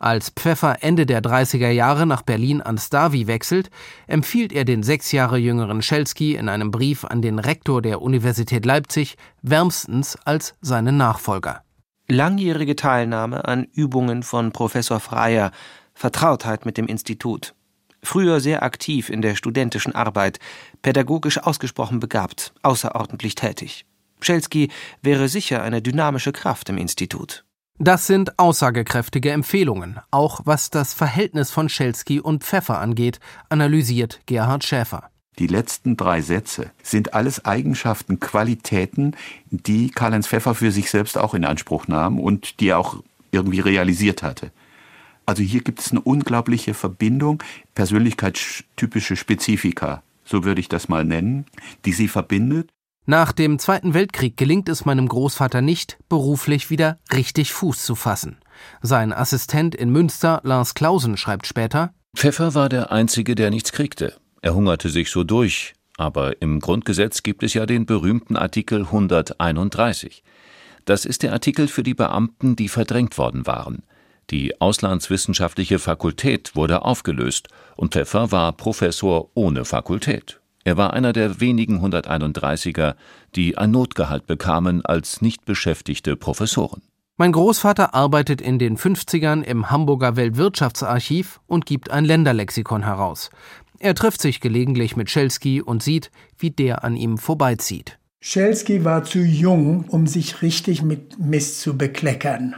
Als Pfeffer Ende der 30er Jahre nach Berlin ans Stavi wechselt, empfiehlt er den sechs Jahre jüngeren Schelsky in einem Brief an den Rektor der Universität Leipzig wärmstens als seinen Nachfolger. Langjährige Teilnahme an Übungen von Professor Freier, Vertrautheit mit dem Institut. Früher sehr aktiv in der studentischen Arbeit, pädagogisch ausgesprochen begabt, außerordentlich tätig. Schelsky wäre sicher eine dynamische Kraft im Institut. Das sind aussagekräftige Empfehlungen, auch was das Verhältnis von Schelsky und Pfeffer angeht, analysiert Gerhard Schäfer. Die letzten drei Sätze sind alles Eigenschaften, Qualitäten, die Karl-Heinz Pfeffer für sich selbst auch in Anspruch nahm und die er auch irgendwie realisiert hatte. Also hier gibt es eine unglaubliche Verbindung, persönlichkeitstypische Spezifika, so würde ich das mal nennen, die sie verbindet nach dem Zweiten Weltkrieg gelingt es meinem Großvater nicht, beruflich wieder richtig Fuß zu fassen. Sein Assistent in Münster, Lars Clausen, schreibt später Pfeffer war der Einzige, der nichts kriegte. Er hungerte sich so durch, aber im Grundgesetz gibt es ja den berühmten Artikel 131. Das ist der Artikel für die Beamten, die verdrängt worden waren. Die Auslandswissenschaftliche Fakultät wurde aufgelöst und Pfeffer war Professor ohne Fakultät. Er war einer der wenigen 131er, die ein Notgehalt bekamen als nicht beschäftigte Professoren. Mein Großvater arbeitet in den 50ern im Hamburger Weltwirtschaftsarchiv und gibt ein Länderlexikon heraus. Er trifft sich gelegentlich mit Schelsky und sieht, wie der an ihm vorbeizieht. Schelsky war zu jung, um sich richtig mit Mist zu bekleckern.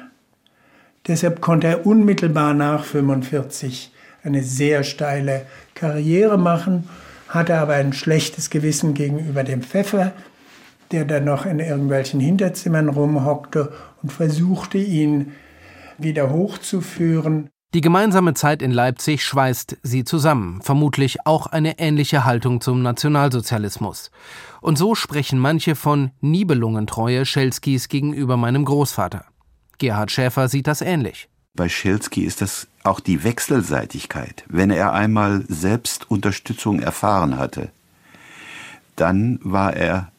Deshalb konnte er unmittelbar nach 45 eine sehr steile Karriere machen hatte aber ein schlechtes Gewissen gegenüber dem Pfeffer, der dann noch in irgendwelchen Hinterzimmern rumhockte und versuchte, ihn wieder hochzuführen. Die gemeinsame Zeit in Leipzig schweißt sie zusammen, vermutlich auch eine ähnliche Haltung zum Nationalsozialismus. Und so sprechen manche von Nibelungentreue Schelskis gegenüber meinem Großvater. Gerhard Schäfer sieht das ähnlich. Bei Schelsky ist das auch die Wechselseitigkeit. Wenn er einmal selbst Unterstützung erfahren hatte, dann war er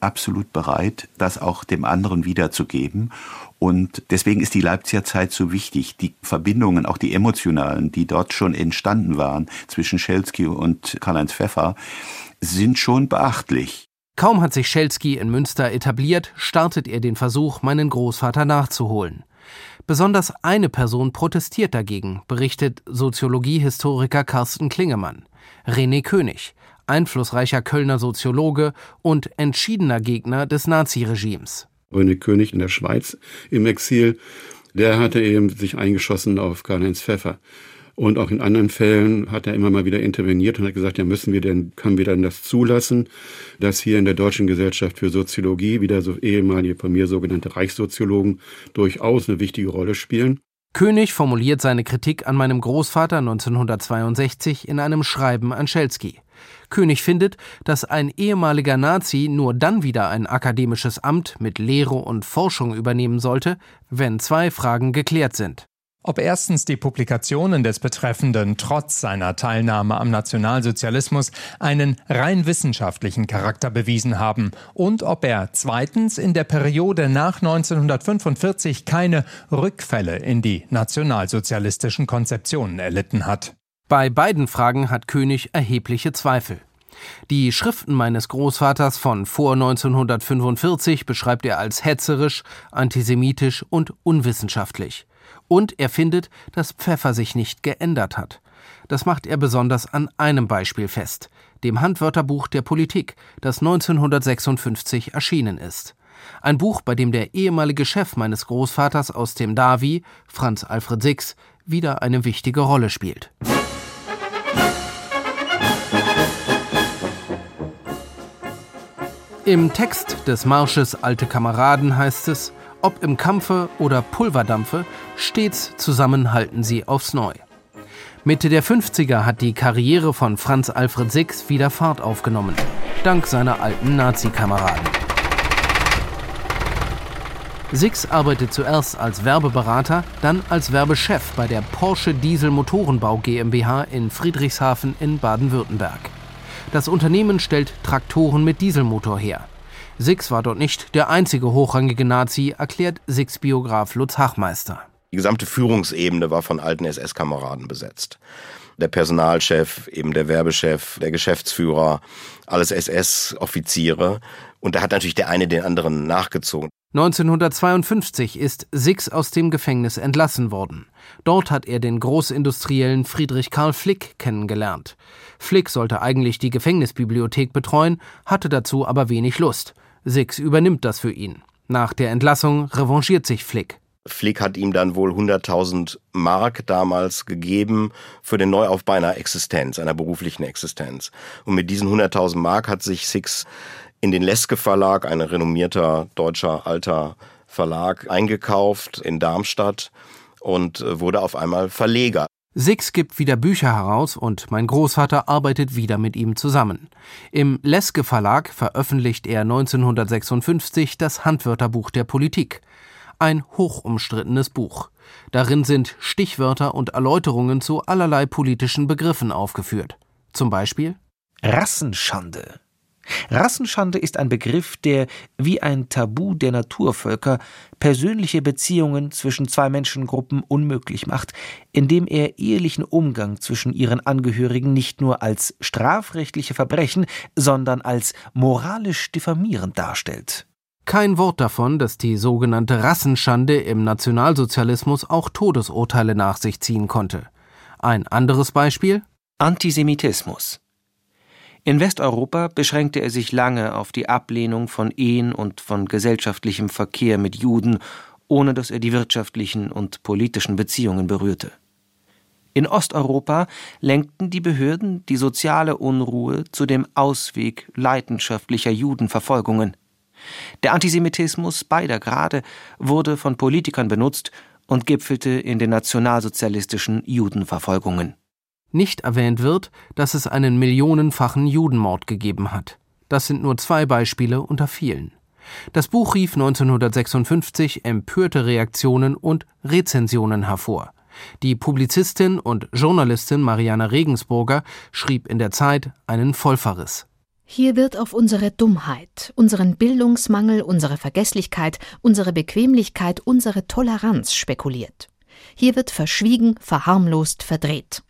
absolut bereit, das auch dem anderen wiederzugeben. Und deswegen ist die Leipziger Zeit so wichtig. Die Verbindungen, auch die emotionalen, die dort schon entstanden waren zwischen Schelsky und Karl-Heinz Pfeffer, sind schon beachtlich. Kaum hat sich Schelski in Münster etabliert, startet er den Versuch, meinen Großvater nachzuholen. Besonders eine Person protestiert dagegen, berichtet Soziologiehistoriker Carsten Klingemann. René König, einflussreicher Kölner Soziologe und entschiedener Gegner des Naziregimes. René König in der Schweiz im Exil, der hatte eben sich eingeschossen auf Karl-Heinz Pfeffer. Und auch in anderen Fällen hat er immer mal wieder interveniert und hat gesagt, ja, müssen wir denn, können wir denn das zulassen, dass hier in der Deutschen Gesellschaft für Soziologie wieder so ehemalige von mir sogenannte Reichssoziologen durchaus eine wichtige Rolle spielen. König formuliert seine Kritik an meinem Großvater 1962 in einem Schreiben an Schelsky. König findet, dass ein ehemaliger Nazi nur dann wieder ein akademisches Amt mit Lehre und Forschung übernehmen sollte, wenn zwei Fragen geklärt sind. Ob erstens die Publikationen des Betreffenden trotz seiner Teilnahme am Nationalsozialismus einen rein wissenschaftlichen Charakter bewiesen haben und ob er zweitens in der Periode nach 1945 keine Rückfälle in die nationalsozialistischen Konzeptionen erlitten hat. Bei beiden Fragen hat König erhebliche Zweifel. Die Schriften meines Großvaters von vor 1945 beschreibt er als hetzerisch, antisemitisch und unwissenschaftlich. Und er findet, dass Pfeffer sich nicht geändert hat. Das macht er besonders an einem Beispiel fest, dem Handwörterbuch der Politik, das 1956 erschienen ist. Ein Buch, bei dem der ehemalige Chef meines Großvaters aus dem Davi, Franz Alfred Six, wieder eine wichtige Rolle spielt. Im Text des Marsches Alte Kameraden heißt es, ob im Kampfe oder Pulverdampfe, stets zusammenhalten sie aufs Neu. Mitte der 50er hat die Karriere von Franz Alfred Six wieder Fahrt aufgenommen, dank seiner alten Nazi-Kameraden. Six arbeitet zuerst als Werbeberater, dann als Werbechef bei der Porsche Diesel Motorenbau GmbH in Friedrichshafen in Baden-Württemberg. Das Unternehmen stellt Traktoren mit Dieselmotor her. Six war dort nicht der einzige hochrangige Nazi, erklärt Six-Biograf Lutz Hachmeister. Die gesamte Führungsebene war von alten SS-Kameraden besetzt. Der Personalchef, eben der Werbechef, der Geschäftsführer, alles SS-Offiziere. Und da hat natürlich der eine den anderen nachgezogen. 1952 ist Six aus dem Gefängnis entlassen worden. Dort hat er den Großindustriellen Friedrich Karl Flick kennengelernt. Flick sollte eigentlich die Gefängnisbibliothek betreuen, hatte dazu aber wenig Lust. Six übernimmt das für ihn. Nach der Entlassung revanchiert sich Flick. Flick hat ihm dann wohl 100.000 Mark damals gegeben für den Neuaufbau einer Existenz, einer beruflichen Existenz. Und mit diesen 100.000 Mark hat sich Six in den Leske Verlag, ein renommierter deutscher alter Verlag, eingekauft in Darmstadt und äh, wurde auf einmal Verleger. Six gibt wieder Bücher heraus und mein Großvater arbeitet wieder mit ihm zusammen. Im Leske Verlag veröffentlicht er 1956 das Handwörterbuch der Politik. Ein hochumstrittenes Buch. Darin sind Stichwörter und Erläuterungen zu allerlei politischen Begriffen aufgeführt. Zum Beispiel Rassenschande. Rassenschande ist ein Begriff, der, wie ein Tabu der Naturvölker, persönliche Beziehungen zwischen zwei Menschengruppen unmöglich macht, indem er ehelichen Umgang zwischen ihren Angehörigen nicht nur als strafrechtliche Verbrechen, sondern als moralisch diffamierend darstellt. Kein Wort davon, dass die sogenannte Rassenschande im Nationalsozialismus auch Todesurteile nach sich ziehen konnte. Ein anderes Beispiel? Antisemitismus. In Westeuropa beschränkte er sich lange auf die Ablehnung von Ehen und von gesellschaftlichem Verkehr mit Juden, ohne dass er die wirtschaftlichen und politischen Beziehungen berührte. In Osteuropa lenkten die Behörden die soziale Unruhe zu dem Ausweg leidenschaftlicher Judenverfolgungen. Der Antisemitismus beider Grade wurde von Politikern benutzt und gipfelte in den nationalsozialistischen Judenverfolgungen. Nicht erwähnt wird, dass es einen millionenfachen Judenmord gegeben hat. Das sind nur zwei Beispiele unter vielen. Das Buch rief 1956 empörte Reaktionen und Rezensionen hervor. Die Publizistin und Journalistin Mariana Regensburger schrieb in der Zeit einen Vollverriss. Hier wird auf unsere Dummheit, unseren Bildungsmangel, unsere Vergesslichkeit, unsere Bequemlichkeit, unsere Toleranz spekuliert. Hier wird verschwiegen, verharmlost, verdreht.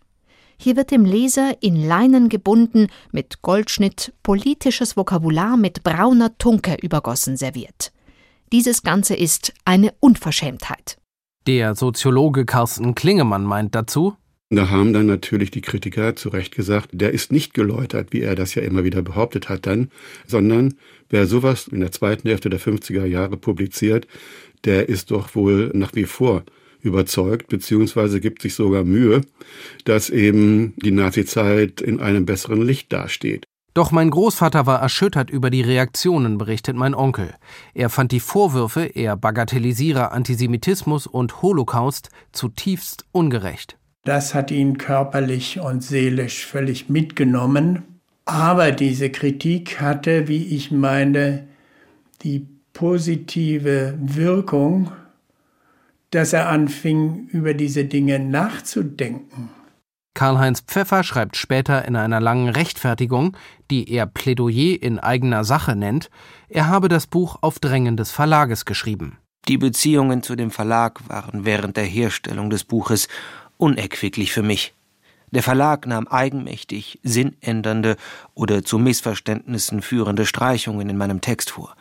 Hier wird dem Leser in Leinen gebunden, mit Goldschnitt, politisches Vokabular mit brauner Tunke übergossen serviert. Dieses Ganze ist eine Unverschämtheit. Der Soziologe Carsten Klingemann meint dazu, da haben dann natürlich die Kritiker zu Recht gesagt, der ist nicht geläutert, wie er das ja immer wieder behauptet hat dann, sondern wer sowas in der zweiten Hälfte der 50er Jahre publiziert, der ist doch wohl nach wie vor überzeugt, beziehungsweise gibt sich sogar Mühe, dass eben die Nazizeit in einem besseren Licht dasteht. Doch mein Großvater war erschüttert über die Reaktionen, berichtet mein Onkel. Er fand die Vorwürfe, er bagatellisiere Antisemitismus und Holocaust zutiefst ungerecht. Das hat ihn körperlich und seelisch völlig mitgenommen. Aber diese Kritik hatte, wie ich meine, die positive Wirkung, dass er anfing, über diese Dinge nachzudenken. Karl-Heinz Pfeffer schreibt später in einer langen Rechtfertigung, die er Plädoyer in eigener Sache nennt, er habe das Buch auf Drängen des Verlages geschrieben. Die Beziehungen zu dem Verlag waren während der Herstellung des Buches unerquicklich für mich. Der Verlag nahm eigenmächtig sinnändernde oder zu Missverständnissen führende Streichungen in meinem Text vor.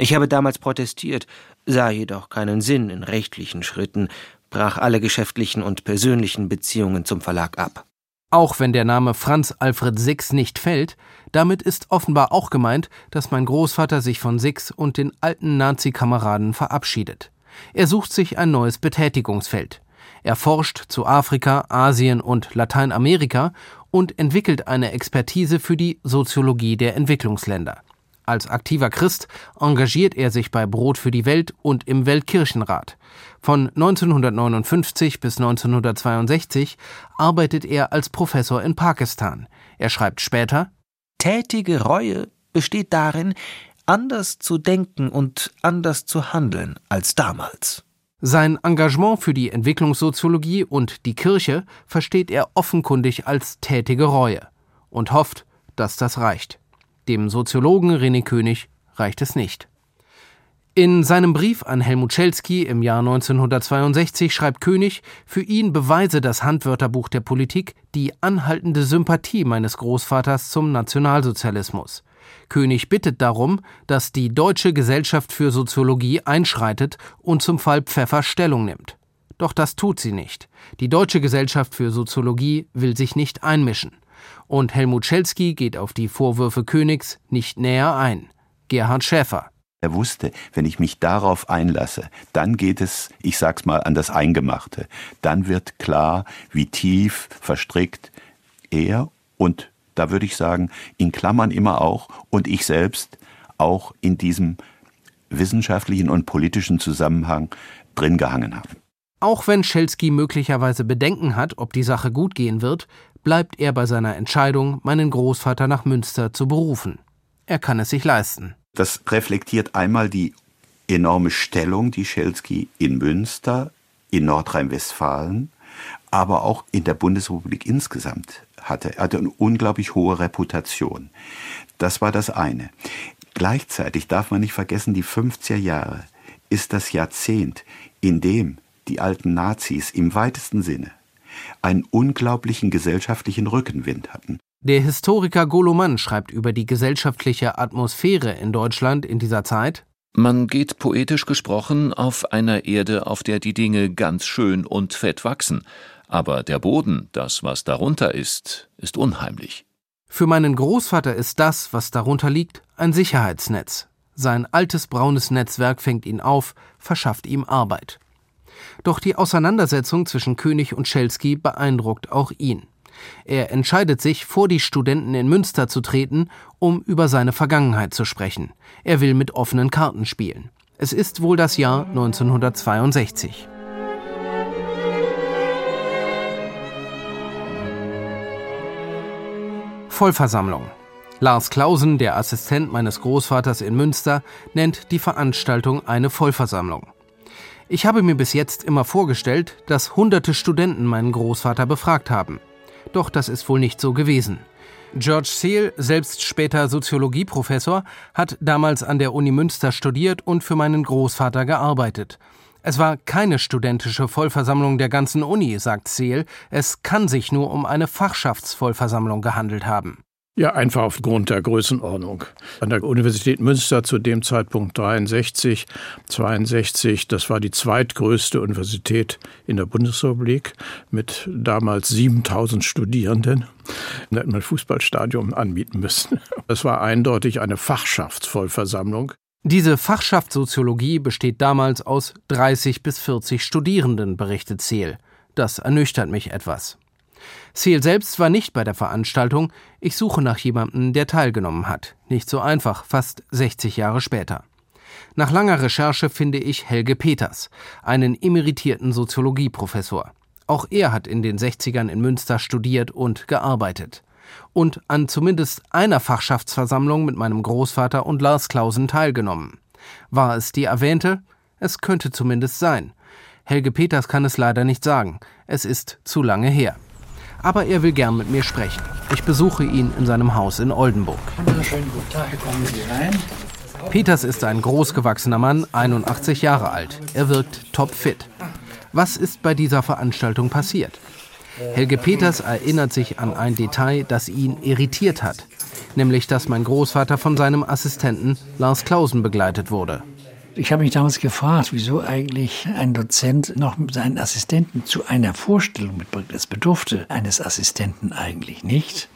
Ich habe damals protestiert, sah jedoch keinen Sinn in rechtlichen Schritten, brach alle geschäftlichen und persönlichen Beziehungen zum Verlag ab. Auch wenn der Name Franz Alfred Six nicht fällt, damit ist offenbar auch gemeint, dass mein Großvater sich von Six und den alten Nazi-Kameraden verabschiedet. Er sucht sich ein neues Betätigungsfeld. Er forscht zu Afrika, Asien und Lateinamerika und entwickelt eine Expertise für die Soziologie der Entwicklungsländer. Als aktiver Christ engagiert er sich bei Brot für die Welt und im Weltkirchenrat. Von 1959 bis 1962 arbeitet er als Professor in Pakistan. Er schreibt später Tätige Reue besteht darin, anders zu denken und anders zu handeln als damals. Sein Engagement für die Entwicklungssoziologie und die Kirche versteht er offenkundig als tätige Reue und hofft, dass das reicht. Dem Soziologen René König reicht es nicht. In seinem Brief an Helmut Schelsky im Jahr 1962 schreibt König, für ihn beweise das Handwörterbuch der Politik die anhaltende Sympathie meines Großvaters zum Nationalsozialismus. König bittet darum, dass die Deutsche Gesellschaft für Soziologie einschreitet und zum Fall Pfeffer Stellung nimmt. Doch das tut sie nicht. Die Deutsche Gesellschaft für Soziologie will sich nicht einmischen. Und Helmut Schelsky geht auf die Vorwürfe Königs nicht näher ein. Gerhard Schäfer. Er wusste, wenn ich mich darauf einlasse, dann geht es, ich sag's mal, an das Eingemachte. Dann wird klar, wie tief verstrickt er und da würde ich sagen, in Klammern immer auch und ich selbst auch in diesem wissenschaftlichen und politischen Zusammenhang drin gehangen haben. Auch wenn Schelsky möglicherweise Bedenken hat, ob die Sache gut gehen wird, bleibt er bei seiner Entscheidung, meinen Großvater nach Münster zu berufen. Er kann es sich leisten. Das reflektiert einmal die enorme Stellung, die Schelsky in Münster, in Nordrhein-Westfalen, aber auch in der Bundesrepublik insgesamt hatte. Er hatte eine unglaublich hohe Reputation. Das war das eine. Gleichzeitig darf man nicht vergessen, die 50er Jahre ist das Jahrzehnt, in dem die alten Nazis im weitesten Sinne einen unglaublichen gesellschaftlichen Rückenwind hatten. Der Historiker Goloman schreibt über die gesellschaftliche Atmosphäre in Deutschland in dieser Zeit. Man geht poetisch gesprochen auf einer Erde, auf der die Dinge ganz schön und fett wachsen, aber der Boden, das, was darunter ist, ist unheimlich. Für meinen Großvater ist das, was darunter liegt, ein Sicherheitsnetz. Sein altes braunes Netzwerk fängt ihn auf, verschafft ihm Arbeit. Doch die Auseinandersetzung zwischen König und Schelsky beeindruckt auch ihn. Er entscheidet sich, vor die Studenten in Münster zu treten, um über seine Vergangenheit zu sprechen. Er will mit offenen Karten spielen. Es ist wohl das Jahr 1962. Vollversammlung. Lars Klausen, der Assistent meines Großvaters in Münster, nennt die Veranstaltung eine Vollversammlung. Ich habe mir bis jetzt immer vorgestellt, dass hunderte Studenten meinen Großvater befragt haben. Doch das ist wohl nicht so gewesen. George Seal, selbst später Soziologieprofessor, hat damals an der Uni Münster studiert und für meinen Großvater gearbeitet. Es war keine studentische Vollversammlung der ganzen Uni, sagt Seel. Es kann sich nur um eine Fachschaftsvollversammlung gehandelt haben. Ja, einfach aufgrund der Größenordnung. An der Universität Münster zu dem Zeitpunkt 63, 62, das war die zweitgrößte Universität in der Bundesrepublik mit damals 7000 Studierenden. Da hätte man Fußballstadion anmieten müssen. Das war eindeutig eine Fachschaftsvollversammlung. Diese Fachschaft Soziologie besteht damals aus 30 bis 40 Studierenden, berichtet Zeel. Das ernüchtert mich etwas. Seel selbst war nicht bei der Veranstaltung. Ich suche nach jemandem, der teilgenommen hat. Nicht so einfach, fast 60 Jahre später. Nach langer Recherche finde ich Helge Peters, einen emeritierten Soziologieprofessor. Auch er hat in den 60ern in Münster studiert und gearbeitet. Und an zumindest einer Fachschaftsversammlung mit meinem Großvater und Lars Klausen teilgenommen. War es die erwähnte? Es könnte zumindest sein. Helge Peters kann es leider nicht sagen. Es ist zu lange her aber er will gern mit mir sprechen. Ich besuche ihn in seinem Haus in Oldenburg. Wunderschönen guten Tag, kommen Sie rein. Peters ist ein großgewachsener Mann, 81 Jahre alt. Er wirkt topfit. Was ist bei dieser Veranstaltung passiert? Helge Peters erinnert sich an ein Detail, das ihn irritiert hat, nämlich dass mein Großvater von seinem Assistenten Lars Klausen begleitet wurde. Ich habe mich damals gefragt, wieso eigentlich ein Dozent noch seinen Assistenten zu einer Vorstellung mitbringt. Es bedurfte eines Assistenten eigentlich nicht.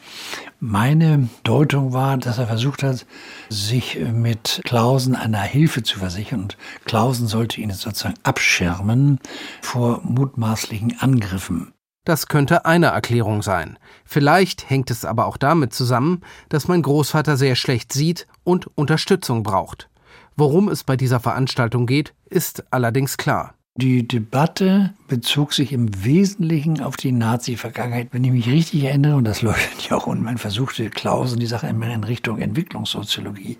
Meine Deutung war, dass er versucht hat, sich mit Klausen einer Hilfe zu versichern. Und Klausen sollte ihn sozusagen abschirmen vor mutmaßlichen Angriffen. Das könnte eine Erklärung sein. Vielleicht hängt es aber auch damit zusammen, dass mein Großvater sehr schlecht sieht und Unterstützung braucht. Worum es bei dieser Veranstaltung geht, ist allerdings klar. Die Debatte bezog sich im Wesentlichen auf die Nazi-Vergangenheit. Wenn ich mich richtig erinnere, und das leuchtet ja auch und man versuchte Klausen die Sache immer in Richtung Entwicklungssoziologie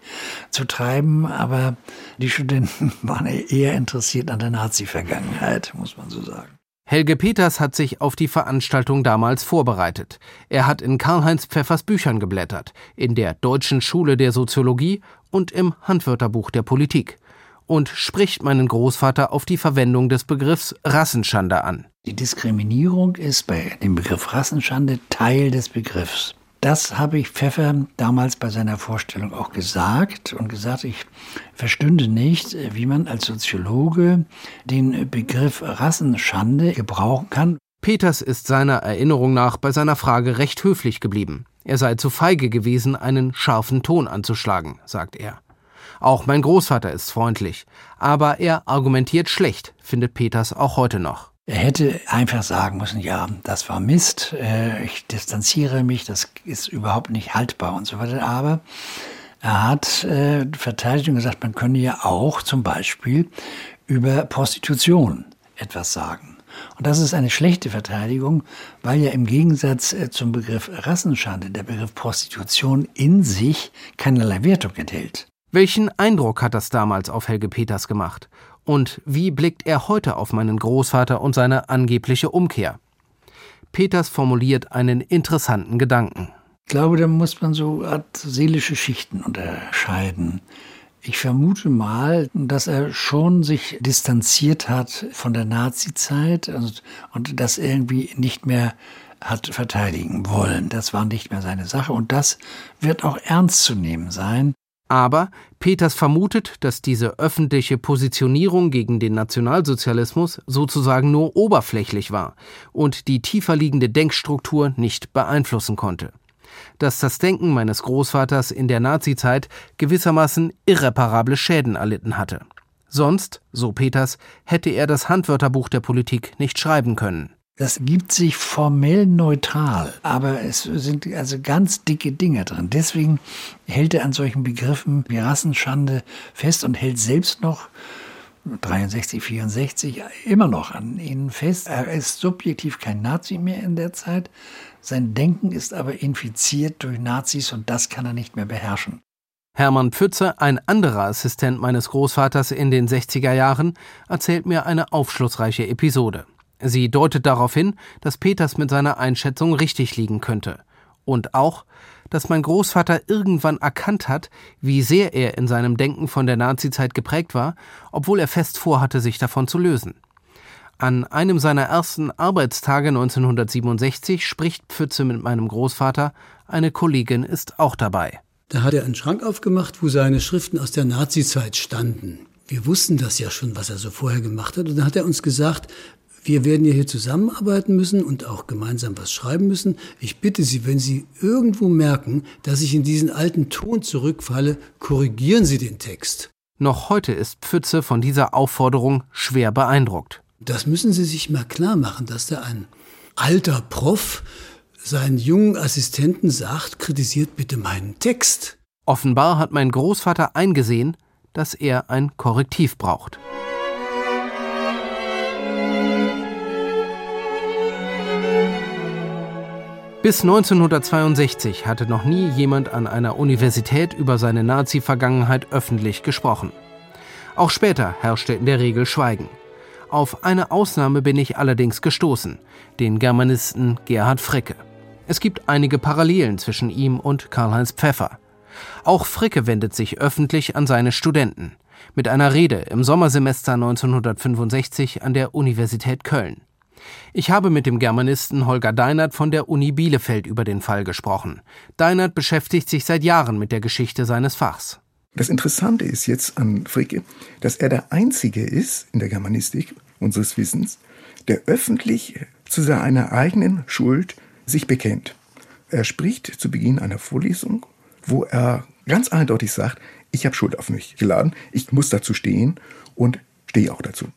zu treiben, aber die Studenten waren eher interessiert an der Nazi-Vergangenheit, muss man so sagen. Helge Peters hat sich auf die Veranstaltung damals vorbereitet. Er hat in Karl-Heinz Pfeffers Büchern geblättert, in der Deutschen Schule der Soziologie und im Handwörterbuch der Politik und spricht meinen Großvater auf die Verwendung des Begriffs Rassenschande an. Die Diskriminierung ist bei dem Begriff Rassenschande Teil des Begriffs. Das habe ich Pfeffer damals bei seiner Vorstellung auch gesagt und gesagt, ich verstünde nicht, wie man als Soziologe den Begriff Rassenschande gebrauchen kann. Peters ist seiner Erinnerung nach bei seiner Frage recht höflich geblieben. Er sei zu feige gewesen, einen scharfen Ton anzuschlagen, sagt er. Auch mein Großvater ist freundlich, aber er argumentiert schlecht, findet Peters auch heute noch. Er hätte einfach sagen müssen, ja, das war Mist, äh, ich distanziere mich, das ist überhaupt nicht haltbar und so weiter. Aber er hat äh, verteidigt und gesagt, man könne ja auch zum Beispiel über Prostitution etwas sagen. Und das ist eine schlechte Verteidigung, weil ja im Gegensatz äh, zum Begriff Rassenschande der Begriff Prostitution in sich keinerlei Wertung enthält. Welchen Eindruck hat das damals auf Helge Peters gemacht? Und wie blickt er heute auf meinen Großvater und seine angebliche Umkehr? Peters formuliert einen interessanten Gedanken. Ich glaube, da muss man so Art seelische Schichten unterscheiden. Ich vermute mal, dass er schon sich distanziert hat von der Nazi-Zeit und, und das irgendwie nicht mehr hat verteidigen wollen. Das war nicht mehr seine Sache und das wird auch ernst zu nehmen sein. Aber Peters vermutet, dass diese öffentliche Positionierung gegen den Nationalsozialismus sozusagen nur oberflächlich war und die tiefer liegende Denkstruktur nicht beeinflussen konnte. Dass das Denken meines Großvaters in der Nazizeit gewissermaßen irreparable Schäden erlitten hatte. Sonst, so Peters, hätte er das Handwörterbuch der Politik nicht schreiben können. Das gibt sich formell neutral, aber es sind also ganz dicke Dinge drin. Deswegen hält er an solchen Begriffen wie Rassenschande fest und hält selbst noch 63, 64 immer noch an ihnen fest. Er ist subjektiv kein Nazi mehr in der Zeit. Sein Denken ist aber infiziert durch Nazis und das kann er nicht mehr beherrschen. Hermann Pfütze, ein anderer Assistent meines Großvaters in den 60er Jahren, erzählt mir eine aufschlussreiche Episode. Sie deutet darauf hin, dass Peters mit seiner Einschätzung richtig liegen könnte. Und auch, dass mein Großvater irgendwann erkannt hat, wie sehr er in seinem Denken von der Nazizeit geprägt war, obwohl er fest vorhatte, sich davon zu lösen. An einem seiner ersten Arbeitstage 1967 spricht Pfütze mit meinem Großvater, eine Kollegin ist auch dabei. Da hat er einen Schrank aufgemacht, wo seine Schriften aus der Nazizeit standen. Wir wussten das ja schon, was er so vorher gemacht hat. Und dann hat er uns gesagt, wir werden ja hier zusammenarbeiten müssen und auch gemeinsam was schreiben müssen. Ich bitte Sie, wenn Sie irgendwo merken, dass ich in diesen alten Ton zurückfalle, korrigieren Sie den Text. Noch heute ist Pfütze von dieser Aufforderung schwer beeindruckt. Das müssen Sie sich mal klar machen, dass da ein alter Prof seinen jungen Assistenten sagt, kritisiert bitte meinen Text. Offenbar hat mein Großvater eingesehen, dass er ein Korrektiv braucht. Bis 1962 hatte noch nie jemand an einer Universität über seine Nazi-Vergangenheit öffentlich gesprochen. Auch später herrschte in der Regel Schweigen. Auf eine Ausnahme bin ich allerdings gestoßen, den Germanisten Gerhard Fricke. Es gibt einige Parallelen zwischen ihm und Karl-Heinz Pfeffer. Auch Fricke wendet sich öffentlich an seine Studenten. Mit einer Rede im Sommersemester 1965 an der Universität Köln. Ich habe mit dem Germanisten Holger Deinert von der Uni Bielefeld über den Fall gesprochen. Deinert beschäftigt sich seit Jahren mit der Geschichte seines Fachs. Das Interessante ist jetzt an Fricke, dass er der Einzige ist in der Germanistik unseres Wissens, der öffentlich zu seiner eigenen Schuld sich bekennt. Er spricht zu Beginn einer Vorlesung, wo er ganz eindeutig sagt, ich habe Schuld auf mich geladen, ich muss dazu stehen und stehe auch dazu.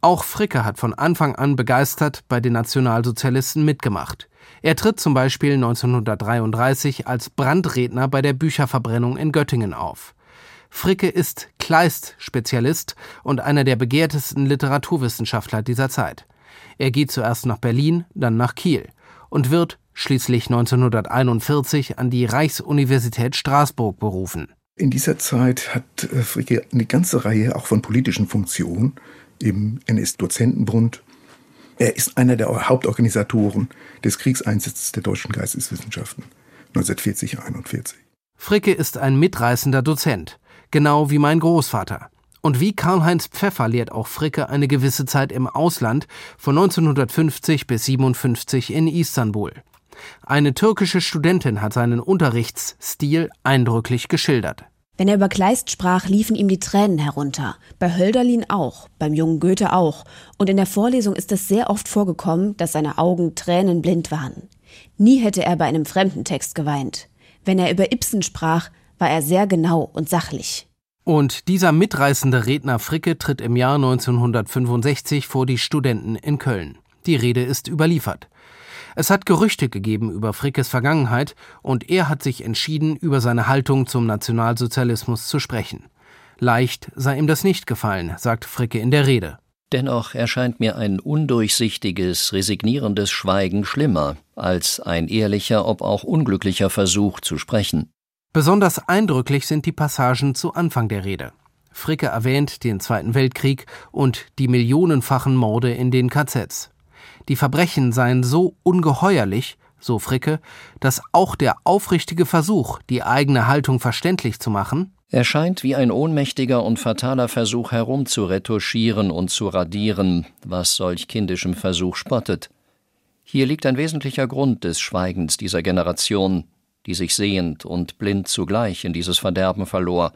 Auch Fricke hat von Anfang an begeistert bei den Nationalsozialisten mitgemacht. Er tritt zum Beispiel 1933 als Brandredner bei der Bücherverbrennung in Göttingen auf. Fricke ist Kleist-Spezialist und einer der begehrtesten Literaturwissenschaftler dieser Zeit. Er geht zuerst nach Berlin, dann nach Kiel und wird schließlich 1941 an die Reichsuniversität Straßburg berufen. In dieser Zeit hat äh, Fricke eine ganze Reihe auch von politischen Funktionen im NS-Dozentenbund. Er ist einer der Hauptorganisatoren des Kriegseinsatzes der deutschen Geisteswissenschaften 1940-41. Fricke ist ein mitreißender Dozent genau wie mein Großvater. Und wie Karl-Heinz Pfeffer lehrt auch Fricke eine gewisse Zeit im Ausland, von 1950 bis 57 in Istanbul. Eine türkische Studentin hat seinen Unterrichtsstil eindrücklich geschildert. Wenn er über Kleist sprach, liefen ihm die Tränen herunter. Bei Hölderlin auch, beim jungen Goethe auch. Und in der Vorlesung ist es sehr oft vorgekommen, dass seine Augen tränenblind waren. Nie hätte er bei einem fremden Text geweint. Wenn er über Ibsen sprach, war er sehr genau und sachlich. Und dieser mitreißende Redner Fricke tritt im Jahr 1965 vor die Studenten in Köln. Die Rede ist überliefert. Es hat Gerüchte gegeben über Frickes Vergangenheit und er hat sich entschieden, über seine Haltung zum Nationalsozialismus zu sprechen. Leicht sei ihm das nicht gefallen, sagt Fricke in der Rede. Dennoch erscheint mir ein undurchsichtiges, resignierendes Schweigen schlimmer als ein ehrlicher, ob auch unglücklicher Versuch zu sprechen. Besonders eindrücklich sind die Passagen zu Anfang der Rede. Fricke erwähnt den Zweiten Weltkrieg und die millionenfachen Morde in den KZs. Die Verbrechen seien so ungeheuerlich, so Fricke, dass auch der aufrichtige Versuch, die eigene Haltung verständlich zu machen, erscheint wie ein ohnmächtiger und fataler Versuch herumzuretuschieren und zu radieren, was solch kindischem Versuch spottet. Hier liegt ein wesentlicher Grund des Schweigens dieser Generation, die sich sehend und blind zugleich in dieses Verderben verlor.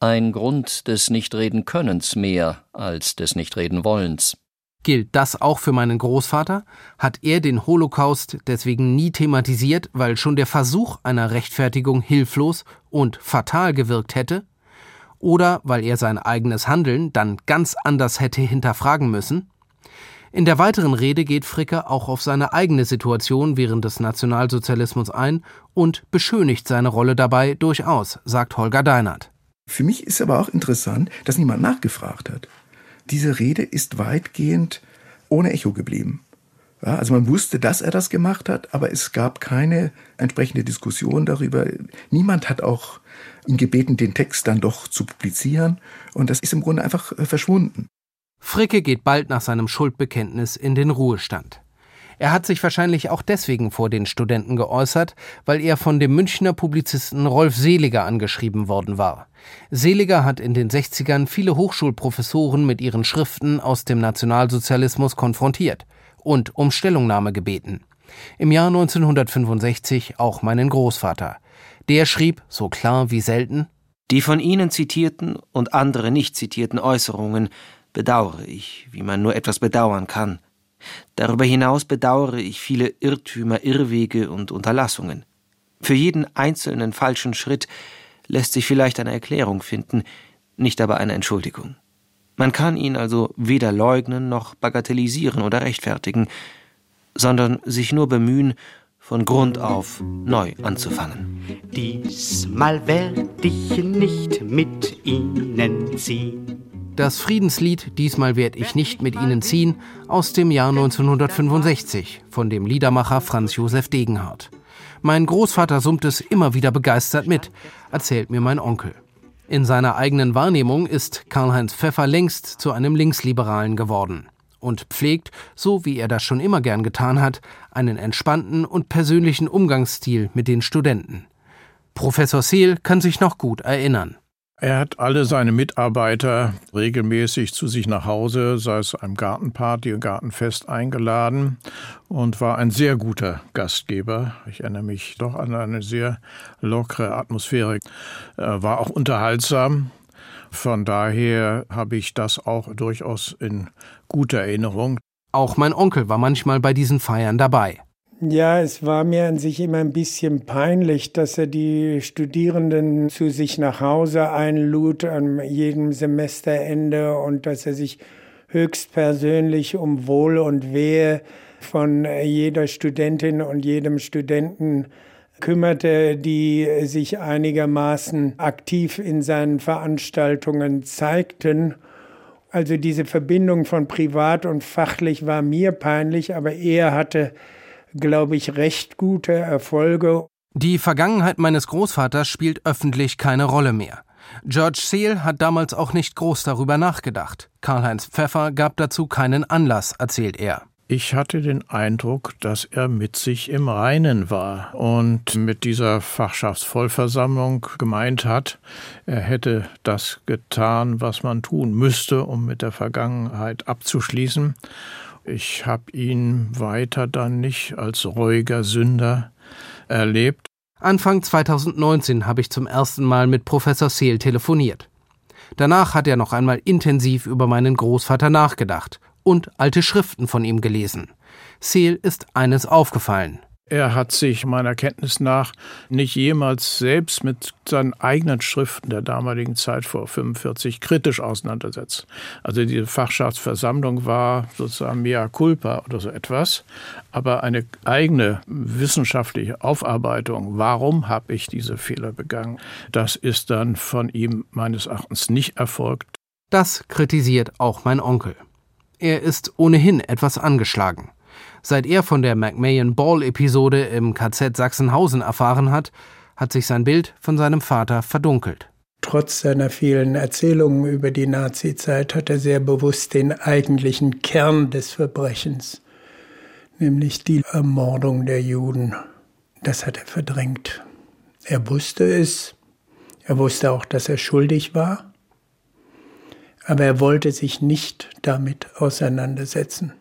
Ein Grund des Nichtreden-Könnens mehr als des Nichtreden-Wollens. Gilt das auch für meinen Großvater? Hat er den Holocaust deswegen nie thematisiert, weil schon der Versuch einer Rechtfertigung hilflos und fatal gewirkt hätte? Oder weil er sein eigenes Handeln dann ganz anders hätte hinterfragen müssen? In der weiteren Rede geht Fricke auch auf seine eigene Situation während des Nationalsozialismus ein und beschönigt seine Rolle dabei durchaus, sagt Holger Deinert. Für mich ist aber auch interessant, dass niemand nachgefragt hat. Diese Rede ist weitgehend ohne Echo geblieben. Ja, also man wusste, dass er das gemacht hat, aber es gab keine entsprechende Diskussion darüber. Niemand hat auch ihn gebeten, den Text dann doch zu publizieren. Und das ist im Grunde einfach äh, verschwunden. Fricke geht bald nach seinem Schuldbekenntnis in den Ruhestand. Er hat sich wahrscheinlich auch deswegen vor den Studenten geäußert, weil er von dem Münchner Publizisten Rolf Seliger angeschrieben worden war. Seliger hat in den 60ern viele Hochschulprofessoren mit ihren Schriften aus dem Nationalsozialismus konfrontiert und um Stellungnahme gebeten. Im Jahr 1965 auch meinen Großvater. Der schrieb, so klar wie selten, Die von Ihnen zitierten und andere nicht zitierten Äußerungen bedauere ich, wie man nur etwas bedauern kann. Darüber hinaus bedauere ich viele Irrtümer, Irrwege und Unterlassungen. Für jeden einzelnen falschen Schritt lässt sich vielleicht eine Erklärung finden, nicht aber eine Entschuldigung. Man kann ihn also weder leugnen noch bagatellisieren oder rechtfertigen, sondern sich nur bemühen, von Grund auf neu anzufangen. Diesmal werd ich nicht mit Ihnen ziehen. Das Friedenslied Diesmal werd ich nicht mit Ihnen ziehen aus dem Jahr 1965 von dem Liedermacher Franz Josef Degenhardt. Mein Großvater summt es immer wieder begeistert mit, erzählt mir mein Onkel. In seiner eigenen Wahrnehmung ist Karl-Heinz Pfeffer längst zu einem Linksliberalen geworden und pflegt, so wie er das schon immer gern getan hat, einen entspannten und persönlichen Umgangsstil mit den Studenten. Professor Seel kann sich noch gut erinnern. Er hat alle seine Mitarbeiter regelmäßig zu sich nach Hause, sei es einem Gartenparty, und Gartenfest eingeladen und war ein sehr guter Gastgeber. Ich erinnere mich doch an eine sehr lockere Atmosphäre, war auch unterhaltsam. Von daher habe ich das auch durchaus in guter Erinnerung. Auch mein Onkel war manchmal bei diesen Feiern dabei. Ja, es war mir an sich immer ein bisschen peinlich, dass er die Studierenden zu sich nach Hause einlud an jedem Semesterende und dass er sich höchstpersönlich um Wohl und Wehe von jeder Studentin und jedem Studenten kümmerte, die sich einigermaßen aktiv in seinen Veranstaltungen zeigten. Also diese Verbindung von privat und fachlich war mir peinlich, aber er hatte glaube ich, recht gute Erfolge. Die Vergangenheit meines Großvaters spielt öffentlich keine Rolle mehr. George Seel hat damals auch nicht groß darüber nachgedacht. Karl-Heinz Pfeffer gab dazu keinen Anlass, erzählt er. Ich hatte den Eindruck, dass er mit sich im Reinen war und mit dieser Fachschaftsvollversammlung gemeint hat, er hätte das getan, was man tun müsste, um mit der Vergangenheit abzuschließen. Ich habe ihn weiter dann nicht als reuiger Sünder erlebt. Anfang 2019 habe ich zum ersten Mal mit Professor Seel telefoniert. Danach hat er noch einmal intensiv über meinen Großvater nachgedacht und alte Schriften von ihm gelesen. Seel ist eines aufgefallen. Er hat sich meiner Kenntnis nach nicht jemals selbst mit seinen eigenen Schriften der damaligen Zeit vor 45 kritisch auseinandersetzt. Also diese Fachschaftsversammlung war sozusagen mea culpa oder so etwas, aber eine eigene wissenschaftliche Aufarbeitung, warum habe ich diese Fehler begangen, das ist dann von ihm meines Erachtens nicht erfolgt. Das kritisiert auch mein Onkel. Er ist ohnehin etwas angeschlagen. Seit er von der McMahon Ball-Episode im KZ Sachsenhausen erfahren hat, hat sich sein Bild von seinem Vater verdunkelt. Trotz seiner vielen Erzählungen über die Nazizeit hat er sehr bewusst den eigentlichen Kern des Verbrechens, nämlich die Ermordung der Juden. Das hat er verdrängt. Er wusste es, er wusste auch, dass er schuldig war, aber er wollte sich nicht damit auseinandersetzen.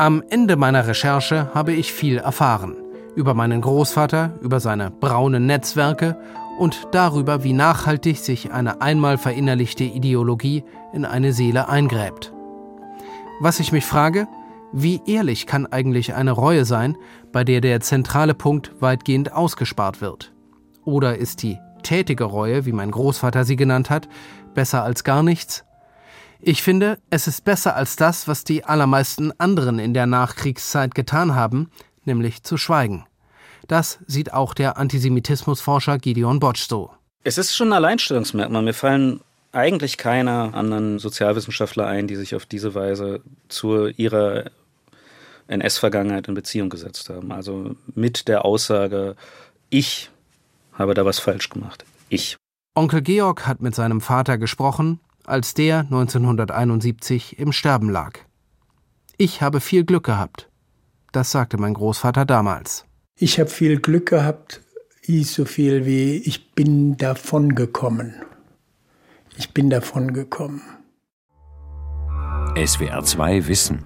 Am Ende meiner Recherche habe ich viel erfahren. Über meinen Großvater, über seine braunen Netzwerke und darüber, wie nachhaltig sich eine einmal verinnerlichte Ideologie in eine Seele eingräbt. Was ich mich frage, wie ehrlich kann eigentlich eine Reue sein, bei der der zentrale Punkt weitgehend ausgespart wird? Oder ist die tätige Reue, wie mein Großvater sie genannt hat, besser als gar nichts? Ich finde, es ist besser als das, was die allermeisten anderen in der Nachkriegszeit getan haben, nämlich zu schweigen. Das sieht auch der Antisemitismusforscher Gideon Botsch so. Es ist schon ein Alleinstellungsmerkmal. Mir fallen eigentlich keine anderen Sozialwissenschaftler ein, die sich auf diese Weise zu ihrer NS-Vergangenheit in Beziehung gesetzt haben. Also mit der Aussage, ich habe da was falsch gemacht. Ich. Onkel Georg hat mit seinem Vater gesprochen als der 1971 im Sterben lag. Ich habe viel Glück gehabt. Das sagte mein Großvater damals. Ich habe viel Glück gehabt, hieß so viel wie ich bin davon gekommen. Ich bin davon gekommen. SWR 2 Wissen.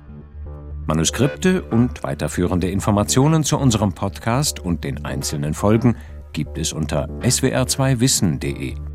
Manuskripte und weiterführende Informationen zu unserem Podcast und den einzelnen Folgen gibt es unter swr2wissen.de.